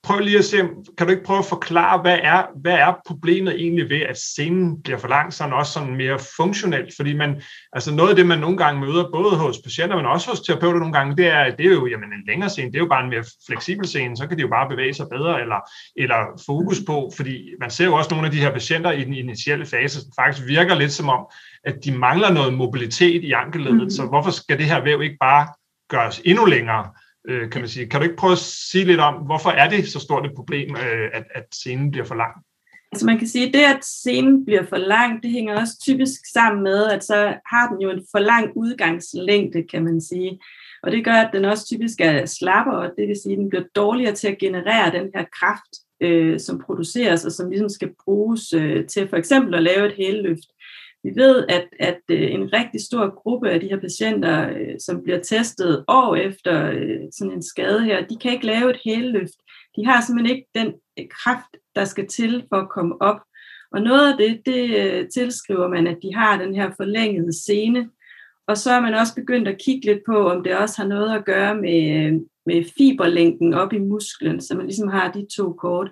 S1: prøv lige at se, kan du ikke prøve at forklare, hvad er, hvad er problemet egentlig ved, at scenen bliver for lang, sådan også sådan mere funktionelt? Fordi man, altså noget af det, man nogle gange møder, både hos patienter, men også hos terapeuter nogle gange, det er, det er jo jamen, en længere scene, det er jo bare en mere fleksibel scene, så kan de jo bare bevæge sig bedre, eller, eller fokus på, fordi man ser jo også nogle af de her patienter i den initielle fase, som faktisk virker lidt som om, at de mangler noget mobilitet i ankelledet, mm. så hvorfor skal det her væv ikke bare gøres endnu længere, øh, kan man sige. Kan du ikke prøve at sige lidt om, hvorfor er det så stort et problem, øh, at, at scenen bliver for lang?
S5: Altså man kan sige, at det, at scenen bliver for lang, det hænger også typisk sammen med, at så har den jo en for lang udgangslængde, kan man sige. Og det gør, at den også typisk er slappere, det vil sige, at den bliver dårligere til at generere den her kraft, øh, som produceres, og som ligesom skal bruges øh, til for eksempel at lave et hæleløft. Vi ved, at, at øh, en rigtig stor gruppe af de her patienter, øh, som bliver testet år efter øh, sådan en skade her, de kan ikke lave et hæleløft. De har simpelthen ikke den kraft, der skal til for at komme op. Og noget af det, det tilskriver man, at de har den her forlængede scene. Og så er man også begyndt at kigge lidt på, om det også har noget at gøre med, med fiberlængden op i musklen, så man ligesom har de to kort.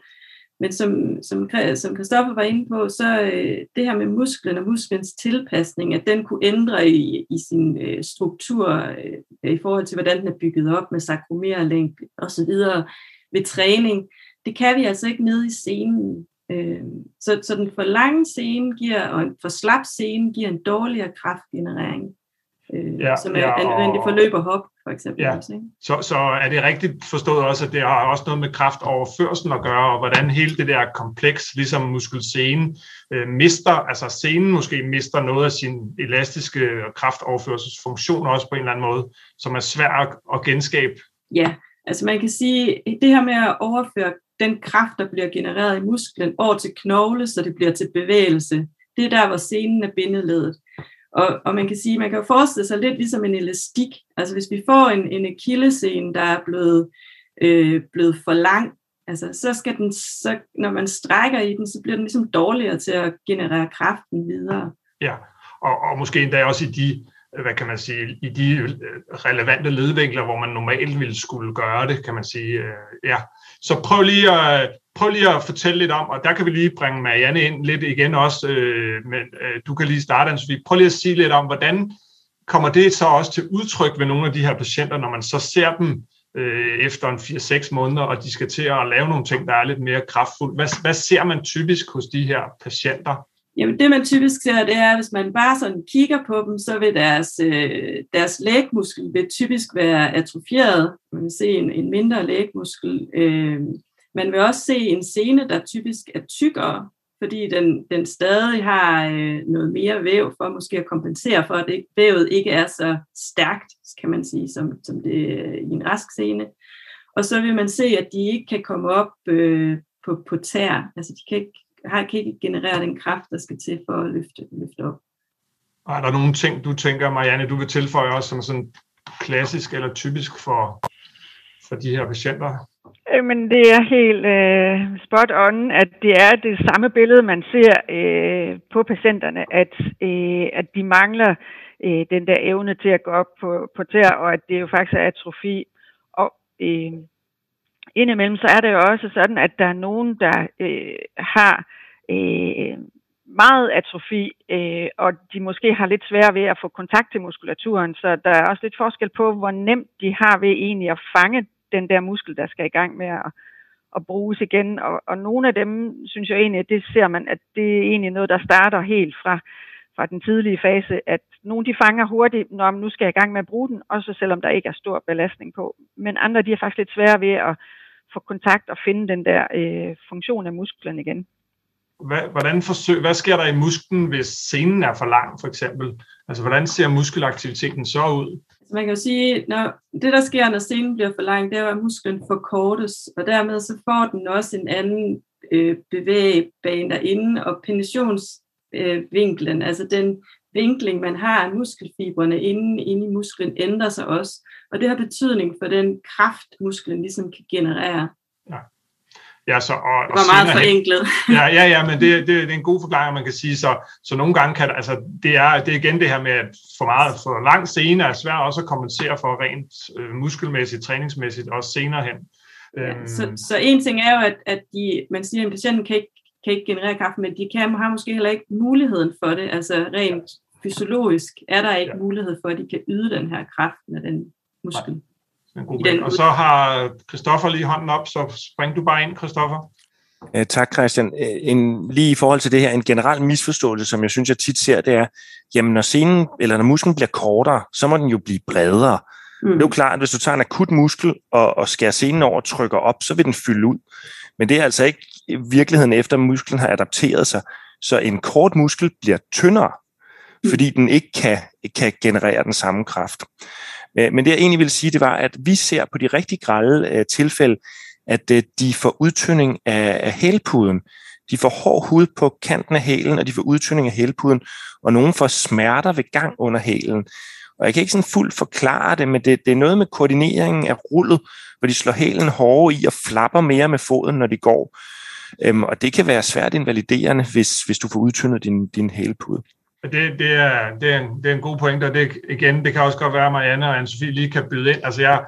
S5: Men som, som, som Christoffer var inde på, så øh, det her med musklen og musklens tilpasning, at den kunne ændre i, i sin øh, struktur øh, i forhold til, hvordan den er bygget op med sakromerlængde og så videre ved træning, det kan vi altså ikke nede i scenen. Øh, så, så den for lange scene giver, og en for slap scene giver en dårligere kraftgenerering øh, ja, som er, ja, nødvendig for løb og hop, for eksempel. Ja. Også, ikke?
S1: Så, så er det rigtigt forstået også, at det har også noget med kraftoverførsel at gøre, og hvordan hele det der kompleks, ligesom muskelscenen, øh, mister, altså scenen måske mister noget af sin elastiske kraftoverførselsfunktion også på en eller anden måde, som er svært at, at genskabe.
S5: Ja, altså man kan sige, det her med at overføre den kraft, der bliver genereret i musklen, over til knogle, så det bliver til bevægelse, det er der, hvor scenen er bindeledet. Og, og man kan sige, man kan jo forestille sig lidt ligesom en elastik. Altså hvis vi får en, en akillescene, der er blevet, øh, blevet for lang, altså så skal den, så, når man strækker i den, så bliver den ligesom dårligere til at generere kraften videre.
S1: Ja, og, og måske endda også i de, hvad kan man sige, i de øh, relevante ledvinkler, hvor man normalt ville skulle gøre det, kan man sige. Øh, ja. Så prøv lige at prøv lige at fortælle lidt om, og der kan vi lige bringe Marianne ind lidt igen også, øh, men øh, du kan lige starte, Anne Prøv lige at sige lidt om, hvordan kommer det så også til udtryk ved nogle af de her patienter, når man så ser dem øh, efter en 4-6 måneder, og de skal til at lave nogle ting, der er lidt mere kraftfulde. Hvad, hvad ser man typisk hos de her patienter?
S5: Jamen det man typisk ser, det er, hvis man bare sådan kigger på dem, så vil deres, øh, deres lægmuskel vil typisk være atrofieret. Man vil se en, en mindre lægmuskel. Øh, man vil også se en scene, der typisk er tykkere, fordi den, den stadig har øh, noget mere væv for måske at kompensere for, at det, vævet ikke er så stærkt, kan man sige, som, som det øh, i en rask scene. Og så vil man se, at de ikke kan komme op øh, på, på tær. Altså de kan ikke, har, kan ikke generere den kraft, der skal til for at løfte, løfte op.
S1: er der nogle ting, du tænker, Marianne, du vil tilføje også som sådan klassisk eller typisk for, for de her patienter?
S4: Øh, men det er helt øh, spot on, at det er det samme billede, man ser øh, på patienterne, at, øh, at de mangler øh, den der evne til at gå op på, på tæer, og at det jo faktisk er atrofi. Og øh, indimellem så er det jo også sådan, at der er nogen, der øh, har øh, meget atrofi, øh, og de måske har lidt svært ved at få kontakt til muskulaturen, så der er også lidt forskel på, hvor nemt de har ved egentlig at fange den der muskel, der skal i gang med at, at bruges igen. Og, og nogle af dem, synes jeg egentlig, at det ser man, at det er egentlig noget, der starter helt fra, fra den tidlige fase, at nogle de fanger hurtigt, når man nu skal i gang med at bruge den, også selvom der ikke er stor belastning på. Men andre, de er faktisk lidt svære ved at få kontakt og finde den der øh, funktion af musklen igen.
S1: Hvad, hvordan forsøg, hvad sker der i musklen, hvis senen er for lang, for eksempel? Altså, hvordan ser muskelaktiviteten så ud?
S5: Så man kan jo sige, når det der sker, når scenen bliver for lang, det er jo, at musklen forkortes, og dermed så får den også en anden øh, bevægebane derinde, og penetrationsvinklen, øh, altså den vinkling, man har af muskelfiberne inde, inde i musklen, ændrer sig også. Og det har betydning for den kraft, musklen ligesom kan generere.
S1: Ja. Ja, så, og,
S5: det var meget forenklet.
S1: Ja, ja, ja, men det, det, det er en god forklaring, man kan sige. Så, så nogle gange kan altså, det er, det er igen det her med, at for meget, for lang scene er svært også at kompensere for rent øh, muskelmæssigt, træningsmæssigt, også senere hen.
S5: Ja, øhm. så, så en ting er jo, at, at de, man siger, at patienten kan ikke, kan ikke generere kaffe, men de kan, har måske heller ikke muligheden for det. Altså rent fysiologisk er der ikke ja. mulighed for, at de kan yde den her kraft med den muskel. Nej.
S1: En god den... Og så har Christoffer lige hånden op, så spring du bare ind, Christoffer.
S3: Ja, tak, Christian. En, lige i forhold til det her, en generel misforståelse, som jeg synes, jeg tit ser, det er, jamen når scenen, eller når musklen bliver kortere, så må den jo blive bredere. Mm. Det er jo klart, at hvis du tager en akut muskel og, og skærer senen over og trykker op, så vil den fylde ud. Men det er altså ikke virkeligheden efter, at musklen har adapteret sig. Så en kort muskel bliver tyndere, mm. fordi den ikke kan, kan generere den samme kraft. Øh, men det jeg egentlig vil sige, det var, at vi ser på de rigtig grælde øh, tilfælde, at øh, de får udtynding af, af hælpuden. De får hård hud på kanten af hælen, og de får udtynding af hælpuden, og nogen får smerter ved gang under hælen. Og jeg kan ikke sådan fuldt forklare det, men det, det er noget med koordineringen af rullet, hvor de slår hælen hårdere i og flapper mere med foden, når de går. Øhm, og det kan være svært invaliderende, hvis, hvis du får udtyndet din, din hælpude.
S1: Det, det, er, det, er en, det er en god pointe, og det, igen, det kan også godt være, at Marianne og Anne-Sophie lige kan byde ind. Altså jeg,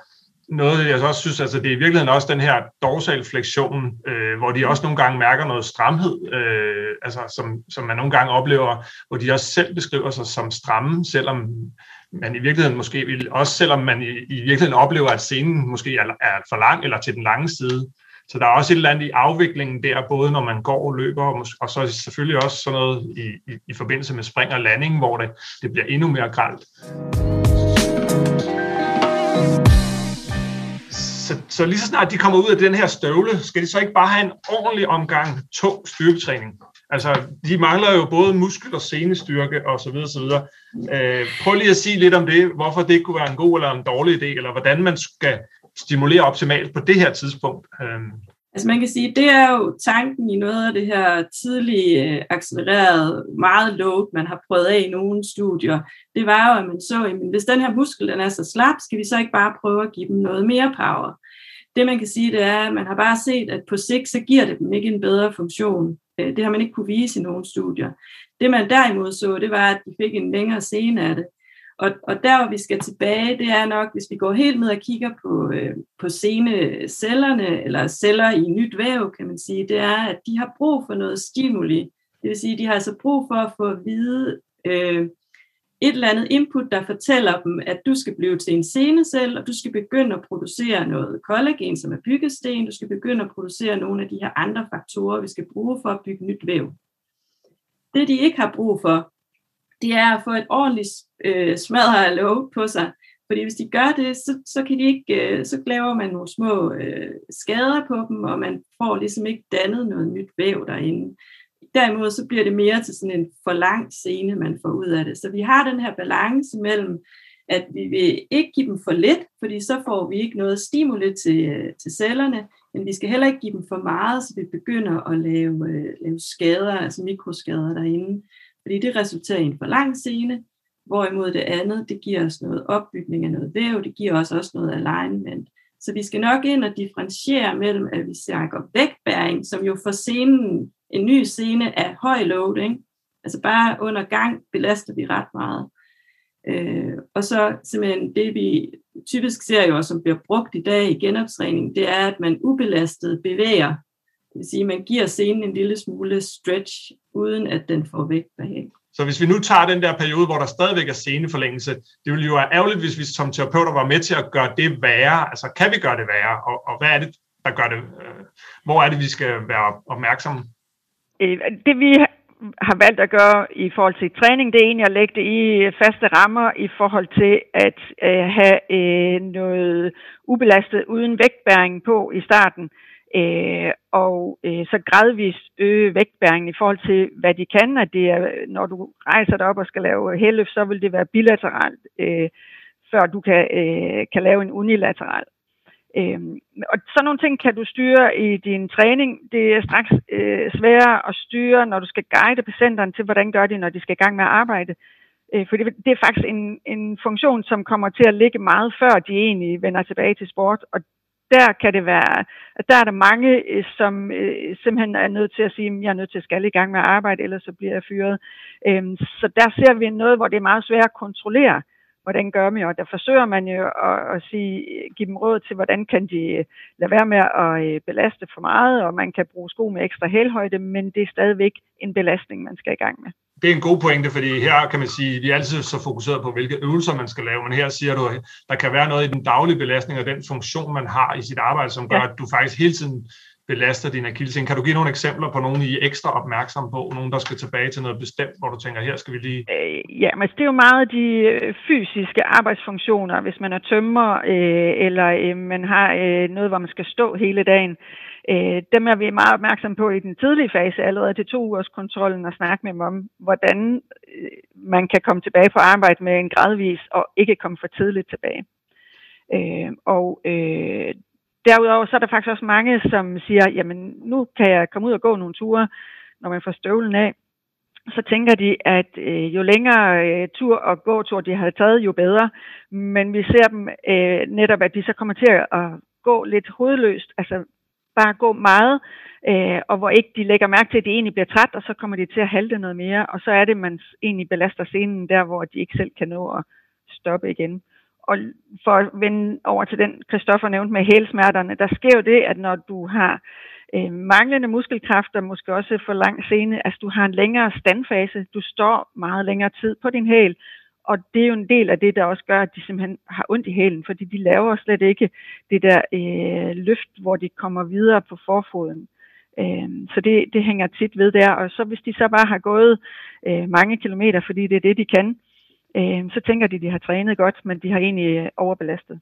S1: noget, jeg også synes, altså det er i virkeligheden også den her dorsalflektion, øh, hvor de også nogle gange mærker noget stramhed, øh, altså som, som man nogle gange oplever, hvor de også selv beskriver sig som stramme, selvom man i virkeligheden måske vil, også selvom man i, i virkeligheden oplever, at scenen måske er, er for lang eller til den lange side. Så der er også et eller andet i afviklingen der, både når man går og løber, og, og så selvfølgelig også sådan noget i, i, i forbindelse med spring og landing, hvor det, det bliver endnu mere gralt. Så, så lige så snart de kommer ud af den her støvle, skal de så ikke bare have en ordentlig omgang tung styrketræning? Altså, de mangler jo både muskel- og senestyrke og så videre, så videre. Øh, prøv lige at sige lidt om det, hvorfor det kunne være en god eller en dårlig idé, eller hvordan man skal stimulere optimalt på det her tidspunkt. Øhm.
S5: Altså man kan sige, det er jo tanken i noget af det her tidlige øh, accelererede, meget load, man har prøvet af i nogle studier. Det var jo, at man så, at hvis den her muskel den er så slap, skal vi så ikke bare prøve at give dem noget mere power. Det man kan sige, det er, at man har bare set, at på sigt, så giver det dem ikke en bedre funktion. Øh, det har man ikke kunne vise i nogle studier. Det man derimod så, det var, at de fik en længere scene af det. Og, og der, hvor vi skal tilbage, det er nok, hvis vi går helt ned og kigger på, øh, på senecellerne, eller celler i nyt væv, kan man sige, det er, at de har brug for noget stimuli. Det vil sige, de har altså brug for at få at vide øh, et eller andet input, der fortæller dem, at du skal blive til en senecelle, og du skal begynde at producere noget kollagen, som er byggesten, du skal begynde at producere nogle af de her andre faktorer, vi skal bruge for at bygge nyt væv. Det, de ikke har brug for, det er at få et ordentligt øh, smadret load på sig. Fordi hvis de gør det, så, så, kan de ikke, øh, så laver man nogle små øh, skader på dem, og man får ligesom ikke dannet noget nyt væv derinde. Derimod så bliver det mere til sådan en for lang scene, man får ud af det. Så vi har den her balance mellem, at vi vil ikke give dem for lidt, fordi så får vi ikke noget stimuli til, øh, til cellerne, men vi skal heller ikke give dem for meget, så vi begynder at lave, øh, lave skader, altså mikroskader derinde fordi det resulterer i en for lang scene, hvorimod det andet, det giver os noget opbygning af noget væv, det giver os også noget alignment. Så vi skal nok ind og differentiere mellem, at vi snakker vægtbæring, som jo for scenen, en ny scene er høj loading, altså bare under gang belaster vi ret meget. Øh, og så simpelthen det, vi typisk ser jo, som bliver brugt i dag i genoptræning, det er, at man ubelastet bevæger det vil sige, at man giver scenen en lille smule stretch, uden at den får vægt behag.
S1: Så hvis vi nu tager den der periode, hvor der stadigvæk er sceneforlængelse, det ville jo være ærgerligt, hvis vi som terapeuter var med til at gøre det værre. Altså, kan vi gøre det værre? Og, og hvad er det, der gør det? Øh, hvor er det, vi skal være opmærksomme?
S4: Øh, det vi har valgt at gøre i forhold til træning, det er egentlig at lægge det i faste rammer i forhold til at øh, have noget ubelastet uden vægtbæring på i starten øh, Øh, og øh, så gradvist øge vægtbæringen i forhold til, hvad de kan. At det er, når du rejser dig op og skal lave helløft, så vil det være bilateralt, øh, før du kan, øh, kan lave en unilateral. Øh, og sådan nogle ting kan du styre i din træning. Det er straks øh, sværere at styre, når du skal guide patienterne til, hvordan gør de, når de skal i gang med at arbejde. Øh, for det, det er faktisk en, en funktion, som kommer til at ligge meget før de egentlig vender tilbage til sport, og der kan det være, at der er der mange, øh, som øh, simpelthen er nødt til at sige, at jeg er nødt til at skal i gang med at arbejde, ellers så bliver jeg fyret. Øhm, så der ser vi noget, hvor det er meget svært at kontrollere, hvordan gør man, og der forsøger man jo at, at sige, give dem råd til, hvordan kan de øh, lade være med at øh, belaste for meget, og man kan bruge sko med ekstra hælhøjde, men det er stadigvæk en belastning, man skal i gang med
S1: det er en god pointe, fordi her kan man sige, vi er altid så fokuseret på, hvilke øvelser man skal lave, men her siger du, at der kan være noget i den daglige belastning og den funktion, man har i sit arbejde, som gør, ja. at du faktisk hele tiden belaster din akillescene. Kan du give nogle eksempler på nogle, I er ekstra opmærksom på? Nogen, der skal tilbage til noget bestemt, hvor du tænker, her skal vi lige...
S4: Øh, ja, men det er jo meget de øh, fysiske arbejdsfunktioner, hvis man er tømmer, øh, eller øh, man har øh, noget, hvor man skal stå hele dagen. Øh, Øh, dem er vi meget opmærksom på i den tidlige fase, allerede til to ugers kontrollen, og snakke med dem om, hvordan øh, man kan komme tilbage på arbejde med en gradvis, og ikke komme for tidligt tilbage. Øh, og øh, derudover så er der faktisk også mange, som siger, jamen nu kan jeg komme ud og gå nogle ture, når man får støvlen af. Så tænker de, at øh, jo længere øh, tur og gåtur de har taget, jo bedre. Men vi ser dem øh, netop, at de så kommer til at gå lidt hovedløst, altså bare gå meget, øh, og hvor ikke de lægger mærke til, at de egentlig bliver træt, og så kommer de til at halte noget mere, og så er det, man egentlig belaster scenen der, hvor de ikke selv kan nå at stoppe igen. Og for at vende over til den, Christoffer nævnte med hælsmerterne, der sker jo det, at når du har øh, manglende muskelkræfter, måske også for lang sene, altså du har en længere standfase, du står meget længere tid på din hæl, og det er jo en del af det, der også gør, at de simpelthen har ondt i hælen, fordi de laver slet ikke det der øh, løft, hvor de kommer videre på forfoden. Øh, så det, det hænger tit ved der, og så hvis de så bare har gået øh, mange kilometer, fordi det er det, de kan, øh, så tænker de, at de har trænet godt, men de har egentlig øh, overbelastet.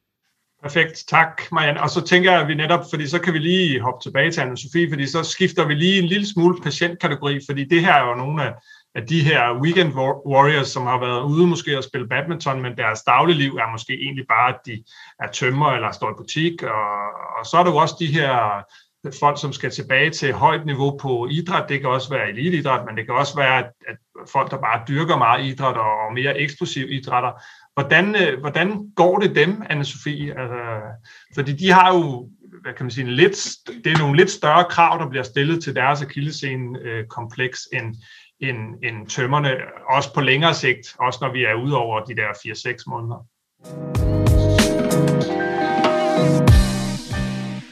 S1: Perfekt, tak Marianne. Og så tænker jeg, at vi netop, fordi så kan vi lige hoppe tilbage til Anne-Sophie, fordi så skifter vi lige en lille smule patientkategori, fordi det her er jo nogle af, at de her weekend warriors, som har været ude måske at spille badminton, men deres dagligliv er måske egentlig bare, at de er tømmer eller står i butik, og, og så er der jo også de her folk, som skal tilbage til højt niveau på idræt. Det kan også være eliteidræt, men det kan også være, at folk, der bare dyrker meget idræt og mere eksplosiv idrætter. Hvordan, øh, hvordan går det dem, Anne-Sophie? Altså, fordi de har jo, hvad kan man sige, lidt, det er nogle lidt større krav, der bliver stillet til deres akillescene-kompleks øh, end, end, end tømmerne, også på længere sigt, også når vi er ude over de der 4-6 måneder.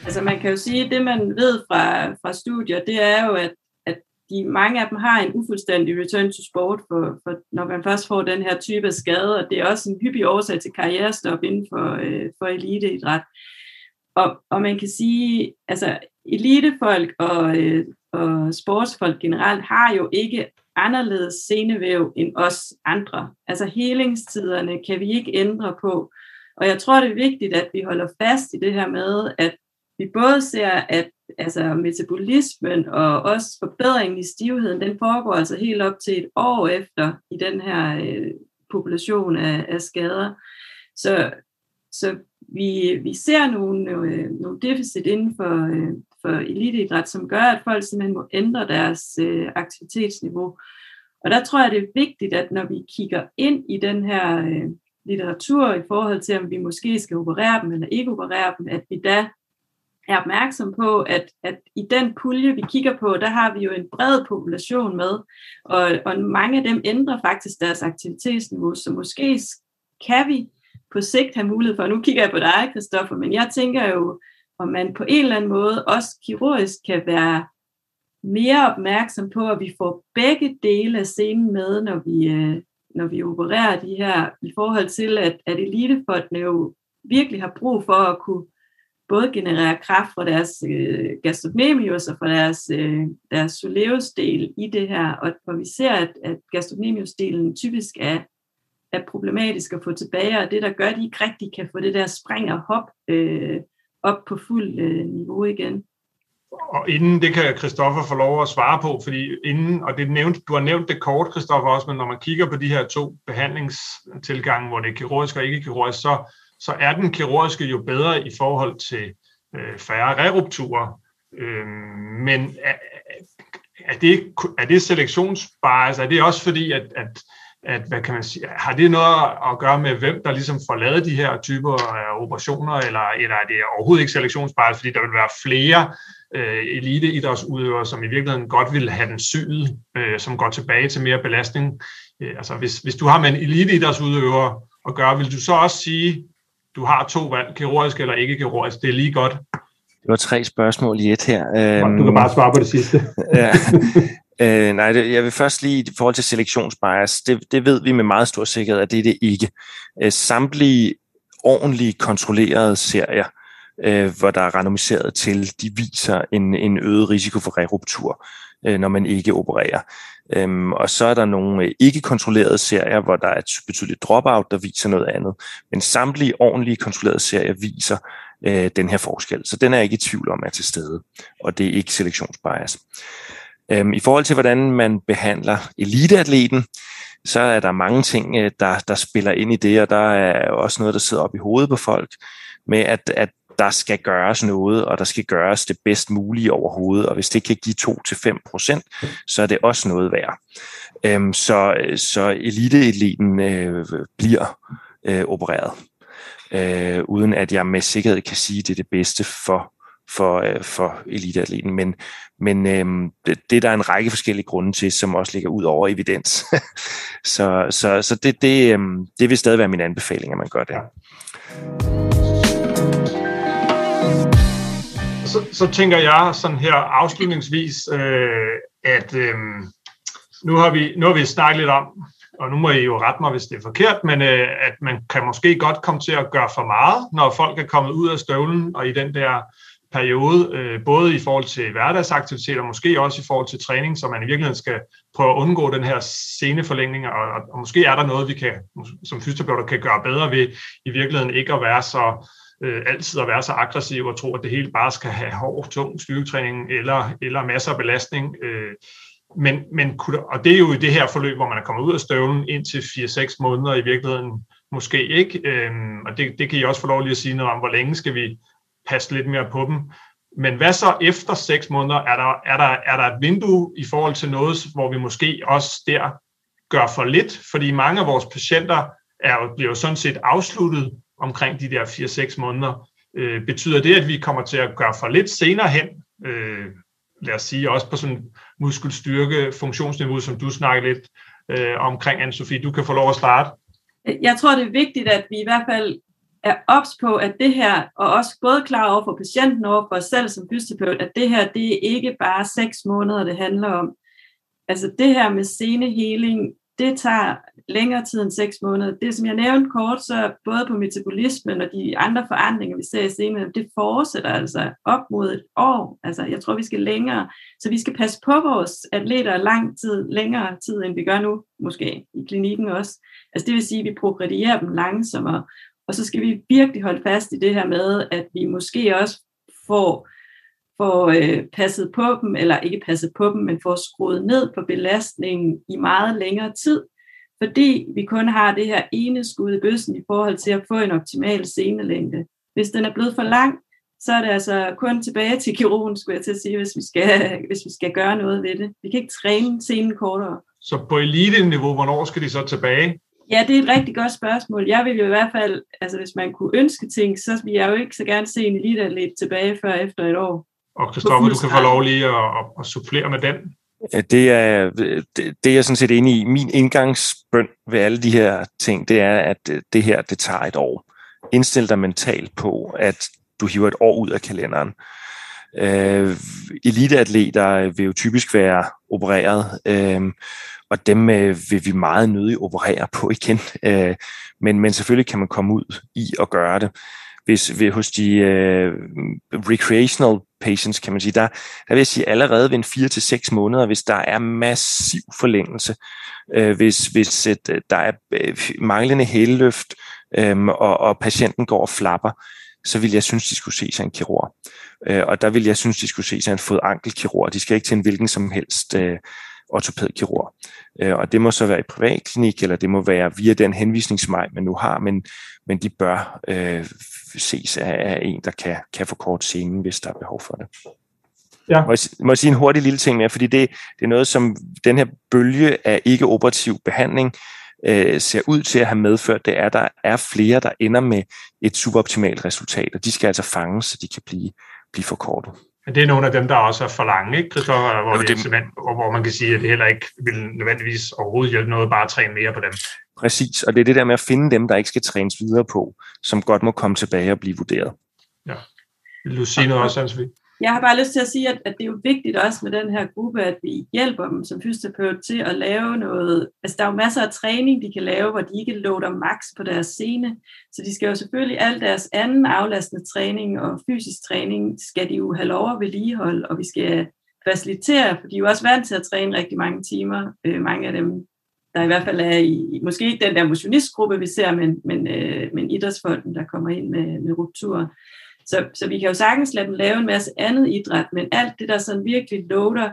S5: Altså man kan jo sige, at det man ved fra, fra studier, det er jo, at, at de, mange af dem har en ufuldstændig return to sport, for, for når man først får den her type af skade, og det er også en hyppig årsag til karrierestop inden for, øh, for eliteidræt. Og, og man kan sige, altså elitefolk og, øh, og sportsfolk generelt har jo ikke anderledes senevæv end os andre. Altså helingstiderne kan vi ikke ændre på. Og jeg tror, det er vigtigt, at vi holder fast i det her med, at vi både ser, at altså, metabolismen og også forbedringen i stivheden, den foregår altså helt op til et år efter i den her øh, population af, af skader. Så, så vi, vi ser nogle, øh, nogle deficit inden for, øh, for eliteidræt, som gør, at folk simpelthen må ændre deres øh, aktivitetsniveau. Og der tror jeg, det er vigtigt, at når vi kigger ind i den her øh, litteratur i forhold til, om vi måske skal operere dem eller ikke operere dem, at vi da er opmærksom på, at, at i den pulje, vi kigger på, der har vi jo en bred population med, og, og mange af dem ændrer faktisk deres aktivitetsniveau, så måske kan vi på sigt have mulighed for, nu kigger jeg på dig, Kristoffer, men jeg tænker jo, om man på en eller anden måde også kirurgisk kan være mere opmærksom på, at vi får begge dele af scenen med, når vi, øh, når vi opererer de her, i forhold til, at, at elitefolkene jo virkelig har brug for at kunne både generere kraft fra deres øh, gastrocnemius og fra deres, øh, deres soleus-del i det her, og hvor vi ser, at, at gastrocnemius-delen typisk er, er problematisk at få tilbage, og det, der gør, at de ikke rigtig kan få det der spring og hop øh, op på fuld øh, niveau igen.
S1: Og inden, det kan Christoffer få lov at svare på, fordi inden, og det nævnt, du har nævnt det kort, Christoffer, også, men når man kigger på de her to behandlingstilgange, hvor det er kirurgisk og ikke kirurgisk, så, så er den kirurgiske jo bedre i forhold til øh, færre rerupturer. Øh, men er, er, det, er det selektionsbias? Er det også fordi, at, at, at hvad kan man sige, har det noget at gøre med, hvem der ligesom får lavet de her typer af operationer, eller, eller er det overhovedet ikke selektionsbias, fordi der vil være flere øh, eliteidrætsudøvere, som i virkeligheden godt vil have den syet, øh, som går tilbage til mere belastning. Øh, altså hvis, hvis du har med en eliteidrætsudøver at gøre, vil du så også sige, du har to valg, kirurgisk eller ikke kirurgisk, det er lige godt.
S3: Det var tre spørgsmål i et her.
S1: Du kan bare svare på det sidste.
S3: ja. Øh, nej, det, jeg vil først lige i forhold til selektionsbias, det, det ved vi med meget stor sikkerhed, at det er det ikke. Øh, samtlige ordentligt kontrollerede serier øh, hvor der er randomiseret til, de viser en, en øget risiko for reruptur, øh, når man ikke opererer. Øhm, og så er der nogle øh, ikke kontrollerede serier, hvor der er et betydeligt dropout, der viser noget andet. Men samtlige ordentlige kontrollerede serier viser øh, den her forskel. Så den er jeg ikke i tvivl om er til stede, og det er ikke selektionsbias. Øhm, I forhold til, hvordan man behandler eliteatleten, så er der mange ting, øh, der, der spiller ind i det, og der er også noget, der sidder op i hovedet på folk, med at, at der skal gøres noget, og der skal gøres det bedst mulige overhovedet, og hvis det kan give 2-5%, så er det også noget værd. Øhm, så, så eliteatleten øh, bliver øh, opereret, øh, uden at jeg med sikkerhed kan sige, at det er det bedste for for, øh, for eliteatleten. Men, men øh, det, det er der en række forskellige grunde til, som også ligger ud over evidens. så så, så det, det, øh, det vil stadig være min anbefaling, at man gør det.
S1: Så, så tænker jeg sådan her afslutningsvis, øh, at øh, nu, har vi, nu har vi snakket lidt om, og nu må I jo rette mig, hvis det er forkert, men øh, at man kan måske godt komme til at gøre for meget, når folk er kommet ud af støvlen og i den der periode, øh, både i forhold til hverdagsaktiviteter, måske også i forhold til træning, så man i virkeligheden skal prøve at undgå den her seneforlængning, og, og, og måske er der noget, vi kan, som fysioterapeuter kan gøre bedre ved i virkeligheden ikke at være så øh, altid at være så aggressiv og tro, at det hele bare skal have hård, tung styrketræning eller, eller masser af belastning. Øh, men, men, og det er jo i det her forløb, hvor man er kommet ud af støvlen indtil 4-6 måneder i virkeligheden, måske ikke. Øh, og det, det kan I også få lov lige at sige noget om, hvor længe skal vi passe lidt mere på dem. Men hvad så efter 6 måneder? Er der, er, der, er der et vindue i forhold til noget, hvor vi måske også der gør for lidt? Fordi mange af vores patienter er, bliver jo sådan set afsluttet omkring de der 4-6 måneder. Øh, betyder det, at vi kommer til at gøre for lidt senere hen? Øh, lad os sige, også på sådan muskelstyrke, funktionsniveau, som du snakker lidt øh, omkring, anne Sofie. Du kan få lov at starte.
S5: Jeg tror, det er vigtigt, at vi i hvert fald er ops på, at det her, og også både klar over for patienten og for os selv som fysioterapeut, at det her, det er ikke bare seks måneder, det handler om. Altså det her med senehealing, det tager længere tid end 6 måneder. Det, som jeg nævnte kort, så både på metabolismen og de andre forandringer, vi ser i senere, det fortsætter altså op mod et år. Altså, jeg tror, vi skal længere. Så vi skal passe på vores atleter lang tid, længere tid, end vi gør nu, måske i klinikken også. Altså, det vil sige, at vi progredierer dem langsommere. Og så skal vi virkelig holde fast i det her med, at vi måske også får får øh, passet på dem, eller ikke passet på dem, men får skruet ned på belastningen i meget længere tid, fordi vi kun har det her ene skud i bøssen i forhold til at få en optimal senelængde. Hvis den er blevet for lang, så er det altså kun tilbage til kirurgen, skulle jeg til at sige, hvis vi skal, hvis vi skal gøre noget ved det. Vi kan ikke træne scenen kortere.
S1: Så på elite-niveau, hvornår skal de så tilbage?
S5: Ja, det er et rigtig godt spørgsmål. Jeg vil jo i hvert fald, altså hvis man kunne ønske ting, så vil jeg jo ikke så gerne se en eliteatlet tilbage før efter et år.
S1: Og Kristoffer, du kan få lov lige at, at, at supplere med den.
S3: Det er, det, det er jeg sådan set enig i. Min indgangsbøn ved alle de her ting, det er, at det her, det tager et år. Indstil dig mentalt på, at du hiver et år ud af kalenderen. Øh, eliteatleter vil jo typisk være opereret, øh, og dem øh, vil vi meget nødig operere på igen. Øh, men, men selvfølgelig kan man komme ud i at gøre det hvis ved, hos de øh, recreational patients, kan man sige, der, der vil jeg sige allerede ved en 4 til seks måneder, hvis der er massiv forlængelse, øh, hvis, hvis et, der er øh, manglende hæleløft, øh, og, og patienten går og flapper, så vil jeg synes, de skulle se sig en kirurg. Øh, og der vil jeg synes, de skulle se sig en fod-ankelkirurg. De skal ikke til en hvilken som helst øh, ortopædkirurg. Uh, og det må så være i privatklinik, eller det må være via den henvisningsmej, man nu har, men, men de bør uh, ses af, af en, der kan, kan kort scenen, hvis der er behov for det. Ja. Må, jeg, må jeg sige en hurtig lille ting mere, fordi det, det er noget, som den her bølge af ikke-operativ behandling øh, ser ud til at have medført, det er, at der er flere, der ender med et suboptimalt resultat, og de skal altså fanges, så de kan blive, blive forkortet.
S1: Men det er nogle af dem, der også er for lange, ikke? Hvor, hvor, det, det, hvor man kan sige, at det heller ikke vil nødvendigvis overhovedet hjælpe noget bare at træne mere på dem.
S3: Præcis, og det er det der med at finde dem, der ikke skal trænes videre på, som godt må komme tilbage og blive vurderet.
S1: Ja. Vil du sige noget også, Ansvi?
S5: Jeg har bare lyst til at sige, at, at det er jo vigtigt også med den her gruppe, at vi hjælper dem som fysioterapeut til at lave noget. Altså der er jo masser af træning, de kan lave, hvor de ikke loader max på deres scene. Så de skal jo selvfølgelig al deres anden aflastende træning og fysisk træning, skal de jo have lov at vedligeholde, og vi skal facilitere, for de er jo også vant til at træne rigtig mange timer. Øh, mange af dem, der i hvert fald er i, måske ikke den der motionistgruppe, vi ser, men, men, øh, men idrætsfolken, der kommer ind med, med rupturer. Så, så vi kan jo sagtens lade dem lave en masse andet idræt, men alt det, der sådan virkelig loader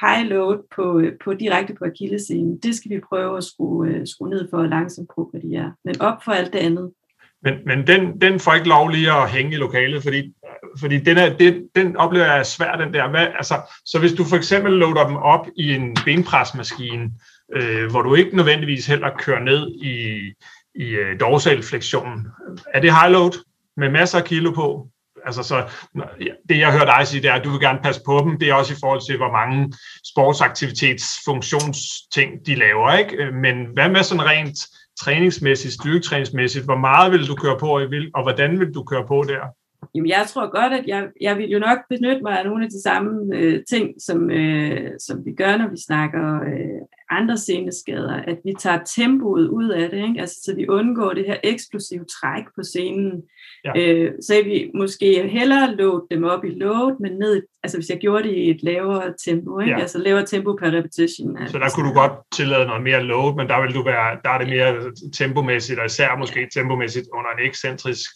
S5: high load på, øh, på direkte på akillescenen, det skal vi prøve at skrue, øh, skrue ned for langsomt progrediere, men op for alt det andet.
S1: Men, men den, den får ikke lov lige at hænge i lokalet, fordi, fordi den, er, den, den oplever jeg er svær, den der. Hvad, altså, så hvis du for eksempel loader dem op i en benpresmaskine, øh, hvor du ikke nødvendigvis heller kører ned i, i øh, dorsalflektionen, er det high load? Med masser af kilo på. Altså, så det jeg hører dig sige, det er, at du vil gerne passe på dem. Det er også i forhold til, hvor mange sportsaktivitetsfunktionsting de laver. Ikke? Øh, men hvad med sådan rent træningsmæssigt, styrketræningsmæssigt? Hvor meget vil du køre på, og hvordan vil du køre på der?
S5: Jamen, jeg tror godt, at jeg, jeg vil jo nok benytte mig af nogle af de samme øh, ting, som, øh, som vi gør, når vi snakker øh, andre sceneskader, at vi tager tempoet ud af det, ikke? Altså, så vi undgår det her eksplosive træk på scenen. Ja. Øh, så vi måske hellere load dem op i load, men ned, altså hvis jeg gjorde det i et lavere tempo, ikke? Ja. altså lavere tempo per repetition.
S1: Så der kunne du godt tillade noget mere load, men der vil du være, der er det mere tempomæssigt, og især måske tempomæssigt under en ekscentrisk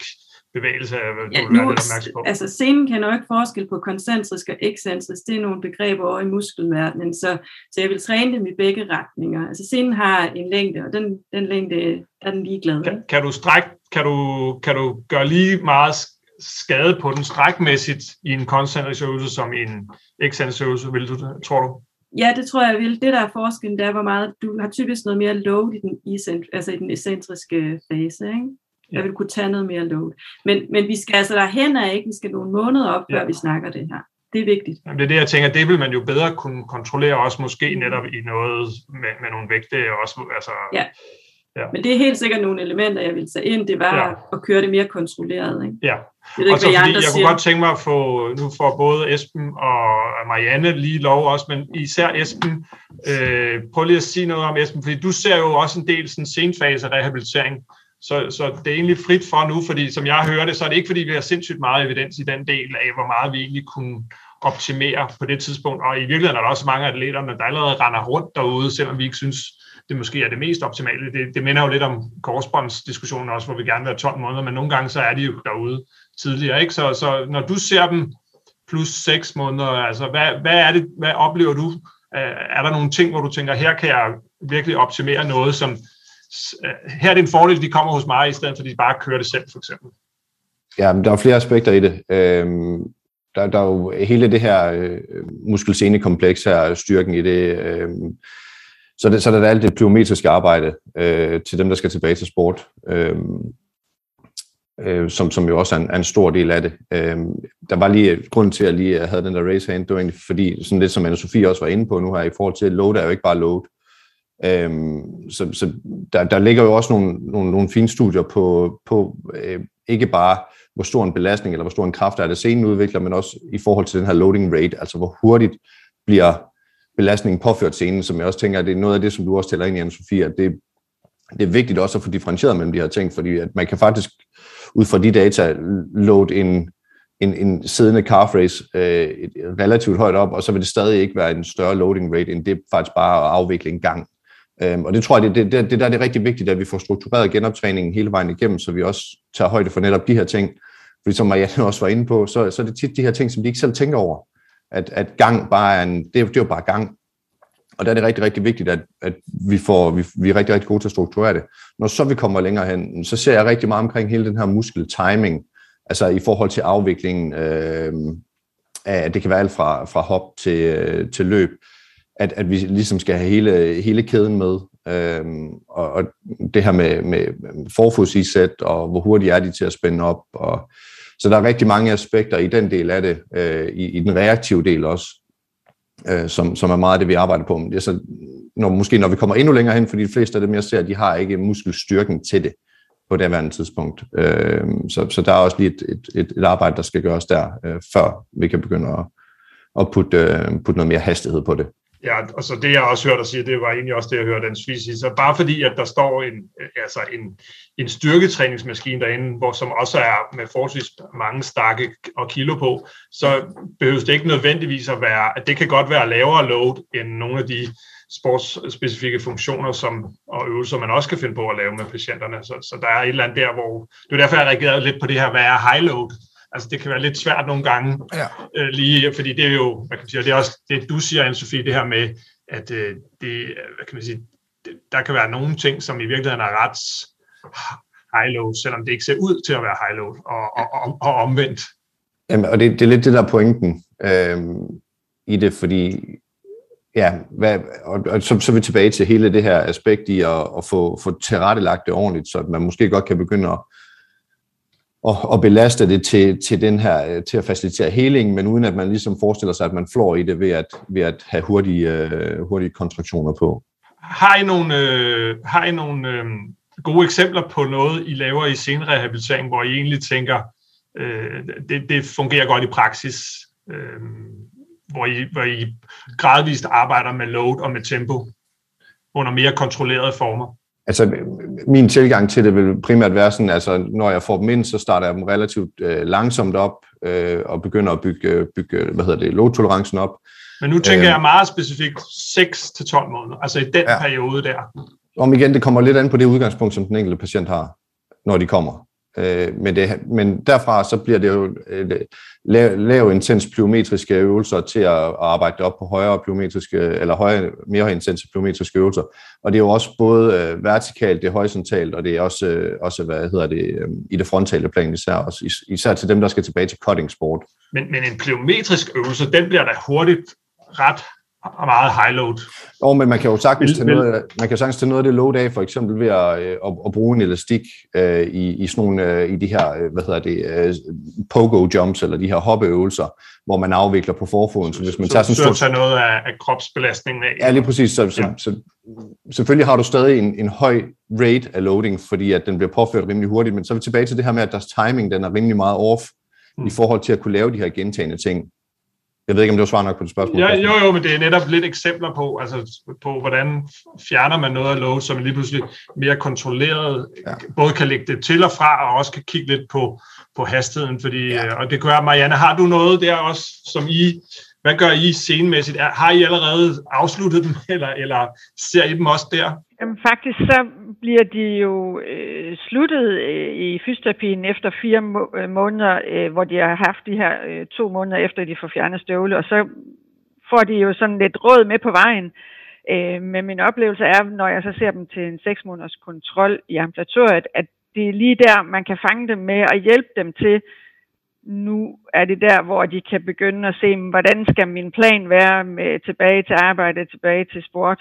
S1: bevægelse, du ja, nu,
S5: på? Altså scenen kan jo ikke forskel på koncentrisk og ekscentrisk. Det er nogle begreber over i muskelverdenen, så, så jeg vil træne dem i begge retninger. Altså scenen har en længde, og den, den længde er den ligeglad.
S1: Kan, kan, du stræk, kan, du, kan du gøre lige meget skade på den strækmæssigt i en koncentrisk øvelse som i en ekscentrisk øvelse, vil du, tror du?
S5: Ja, det tror jeg vil. Det der er forskellen, det er, hvor meget du har typisk noget mere load i den, altså i den ekscentriske fase. Ikke? Jeg vil kunne tage noget mere load. Men, men vi skal altså derhen af, ikke? Vi skal nogle måneder op, før ja. vi snakker det her. Det er vigtigt.
S1: Jamen, det er det, jeg tænker, det vil man jo bedre kunne kontrollere også måske netop i noget med, med nogle vægte. Også, altså,
S5: ja. Ja. Men det er helt sikkert nogle elementer, jeg vil tage ind. Det var ja. at køre det mere kontrolleret. Ikke?
S1: Ja, er ikke, og så fordi jeg siger. kunne godt tænke mig at få, nu får både Esben og Marianne lige lov også, men især Esben, øh, prøv lige at sige noget om Esben, fordi du ser jo også en del sådan senfase rehabilitering. Så, så det er egentlig frit for nu, fordi som jeg hører det, så er det ikke fordi, vi har sindssygt meget evidens i den del af, hvor meget vi egentlig kunne optimere på det tidspunkt. Og i virkeligheden er der også mange atleter, der allerede render rundt derude, selvom vi ikke synes, det måske er det mest optimale. Det, det minder jo lidt om korsbåndsdiskussionen også, hvor vi gerne vil have 12 måneder, men nogle gange så er de jo derude tidligere. Ikke? Så, så når du ser dem plus 6 måneder, altså hvad, hvad er det, hvad oplever du? Øh, er der nogle ting, hvor du tænker, her kan jeg virkelig optimere noget, som, Øh, her er det en fordel, de kommer hos mig, i stedet for at de bare kører det selv, for eksempel.
S2: Ja, men der er flere aspekter i det. Øhm, der, der er jo hele det her øh, muskelsenekompleks her, styrken i det. Øh, så, det, så er der alt det plyometriske arbejde øh, til dem, der skal tilbage til sport, øh, øh, som, som jo også er en, er en stor del af det. Øh, der var lige grund til, at jeg lige havde den der race hand, det var egentlig fordi, sådan lidt som Anna-Sophie også var inde på nu her, i forhold til, at load er jo ikke bare load. Øhm, så så der, der ligger jo også nogle, nogle, nogle fine studier på, på øh, ikke bare hvor stor en belastning eller hvor stor en kraft er det scenen udvikler, men også i forhold til den her loading rate, altså hvor hurtigt bliver belastningen påført scenen, som jeg også tænker, at det er noget af det, som du også tæller ind i, Anne-Sophie, at det, det er vigtigt også at få differentieret mellem de her ting, fordi at man kan faktisk ud fra de data load en, en, en siddende calf race øh, relativt højt op, og så vil det stadig ikke være en større loading rate, end det faktisk bare at afvikle en gang. Øhm, og det tror jeg, det, det, det der er det rigtig vigtigt, at vi får struktureret genoptræningen hele vejen igennem, så vi også tager højde for netop de her ting. Fordi som Marianne også var inde på, så, så er det tit de her ting, som de ikke selv tænker over. At, at gang bare er en, det, det er jo bare gang. Og der er det rigtig, rigtig vigtigt, at, at vi, får, vi, vi er rigtig, rigtig gode til at strukturere det. Når så vi kommer længere hen, så ser jeg rigtig meget omkring hele den her muskeltiming, altså i forhold til afviklingen øh, af, det kan være alt fra, fra hop til, øh, til løb at, at vi ligesom skal have hele, hele kæden med. Øhm, og, og det her med, med forfodsisæt, og hvor hurtigt er de til at spænde op. Og, så der er rigtig mange aspekter i den del af det, øh, i, i den reaktive del også, øh, som, som er meget af det, vi arbejder på. Men det er så, når, måske når vi kommer endnu længere hen, fordi de fleste af dem, jeg ser, de har ikke muskelstyrken til det. på det andet tidspunkt. Øh, så, så der er også lige et, et, et, et arbejde, der skal gøres der, øh, før vi kan begynde at, at putte, øh, putte noget mere hastighed på det.
S1: Ja, og så det jeg også hørte dig sige, det var egentlig også det, jeg hørte den sige. Så bare fordi, at der står en, altså en, en styrketræningsmaskine derinde, hvor som også er med forholdsvis mange stakke og kilo på, så behøves det ikke nødvendigvis at være, at det kan godt være lavere load end nogle af de sportsspecifikke funktioner som, og øvelser, man også kan finde på at lave med patienterne. Så, så der er et eller andet der, hvor... Det er derfor, jeg reagerede lidt på det her, hvad er high load? Altså, det kan være lidt svært nogle gange, ja. øh, lige, fordi det er jo, hvad kan man sige, det er også det, du siger, anne Sofie, det her med, at øh, det, hvad kan man sige, det, der kan være nogle ting, som i virkeligheden er ret high load, selvom det ikke ser ud til at være high load, og, og, og, og omvendt.
S2: Jamen, og det, det er lidt det der pointen øh, i det, fordi ja, hvad, og, og så, så er vi tilbage til hele det her aspekt i at, at få, få tilrettelagt det ordentligt, så man måske godt kan begynde at, og, og belaste det til, til, den her, øh, til at facilitere helingen, men uden at man ligesom forestiller sig, at man flår i det ved at, ved at have hurtige, øh, hurtige kontraktioner på.
S1: Har I nogle, øh, har I nogle øh, gode eksempler på noget, I laver i senrehabilitering, hvor I egentlig tænker, øh, det, det fungerer godt i praksis? Øh, hvor I, hvor I gradvist arbejder med load og med tempo under mere kontrollerede former?
S2: Altså, min tilgang til det vil primært være sådan, altså, når jeg får dem ind, så starter jeg dem relativt øh, langsomt op øh, og begynder at bygge, bygge hvad hedder det, load-tolerancen op.
S1: Men nu tænker øh, jeg meget specifikt 6-12 måneder, altså i den ja. periode der.
S2: Om igen, det kommer lidt an på det udgangspunkt, som den enkelte patient har, når de kommer. Øh, men, det, men derfra så bliver det jo øh, lav, lav intens plyometriske øvelser til at, at arbejde op på højere plyometriske, eller højere, mere intense plyometriske øvelser. Og det er jo også både øh, vertikalt, det er horisontalt, og det er også, øh, også hvad hedder det, øh, i det frontale plan især, også, især til dem, der skal tilbage til cutting sport.
S1: Men, men en plyometrisk øvelse, den bliver da hurtigt ret meget high load.
S2: Jo, men man kan jo sagtens tage noget, man kan sagtens tage noget af det load af, for eksempel ved at, øh, at, at bruge en elastik uh, i, i sådan nogle, uh, i de her, hvad hedder det, uh, pogo jumps, eller de her hoppeøvelser, hvor man afvikler på forfoden.
S1: Så hvis man så, tager sådan så, så tager noget af, af kropsbelastningen af.
S2: Ja, lige præcis. Så, så, ja. så, selvfølgelig har du stadig en, en høj rate af loading, fordi at den bliver påført rimelig hurtigt, men så er vi tilbage til det her med, at deres timing den er rimelig meget off, mm. i forhold til at kunne lave de her gentagende ting. Jeg ved ikke, om det var svar nok på det spørgsmål.
S1: Ja, jo, jo, men det er netop lidt eksempler på, altså på hvordan fjerner man noget af load, som lige pludselig mere kontrolleret, ja. både kan lægge det til og fra, og også kan kigge lidt på, på hastigheden. Fordi, ja. Øh, og det gør Marianne, har du noget der også, som I, hvad gør I scenemæssigt? Har I allerede afsluttet dem, eller, eller ser I dem også der?
S4: Jamen, faktisk så bliver de jo øh, sluttet øh, i fysioterapien efter fire må- øh, måneder, øh, hvor de har haft de her øh, to måneder efter, de får fjernet støvle, og så får de jo sådan lidt råd med på vejen. Øh, men min oplevelse er, når jeg så ser dem til en seks måneders kontrol i ambulatoriet, at det er lige der, man kan fange dem med og hjælpe dem til, nu er det der, hvor de kan begynde at se, hvordan skal min plan være med tilbage til arbejde, tilbage til sport,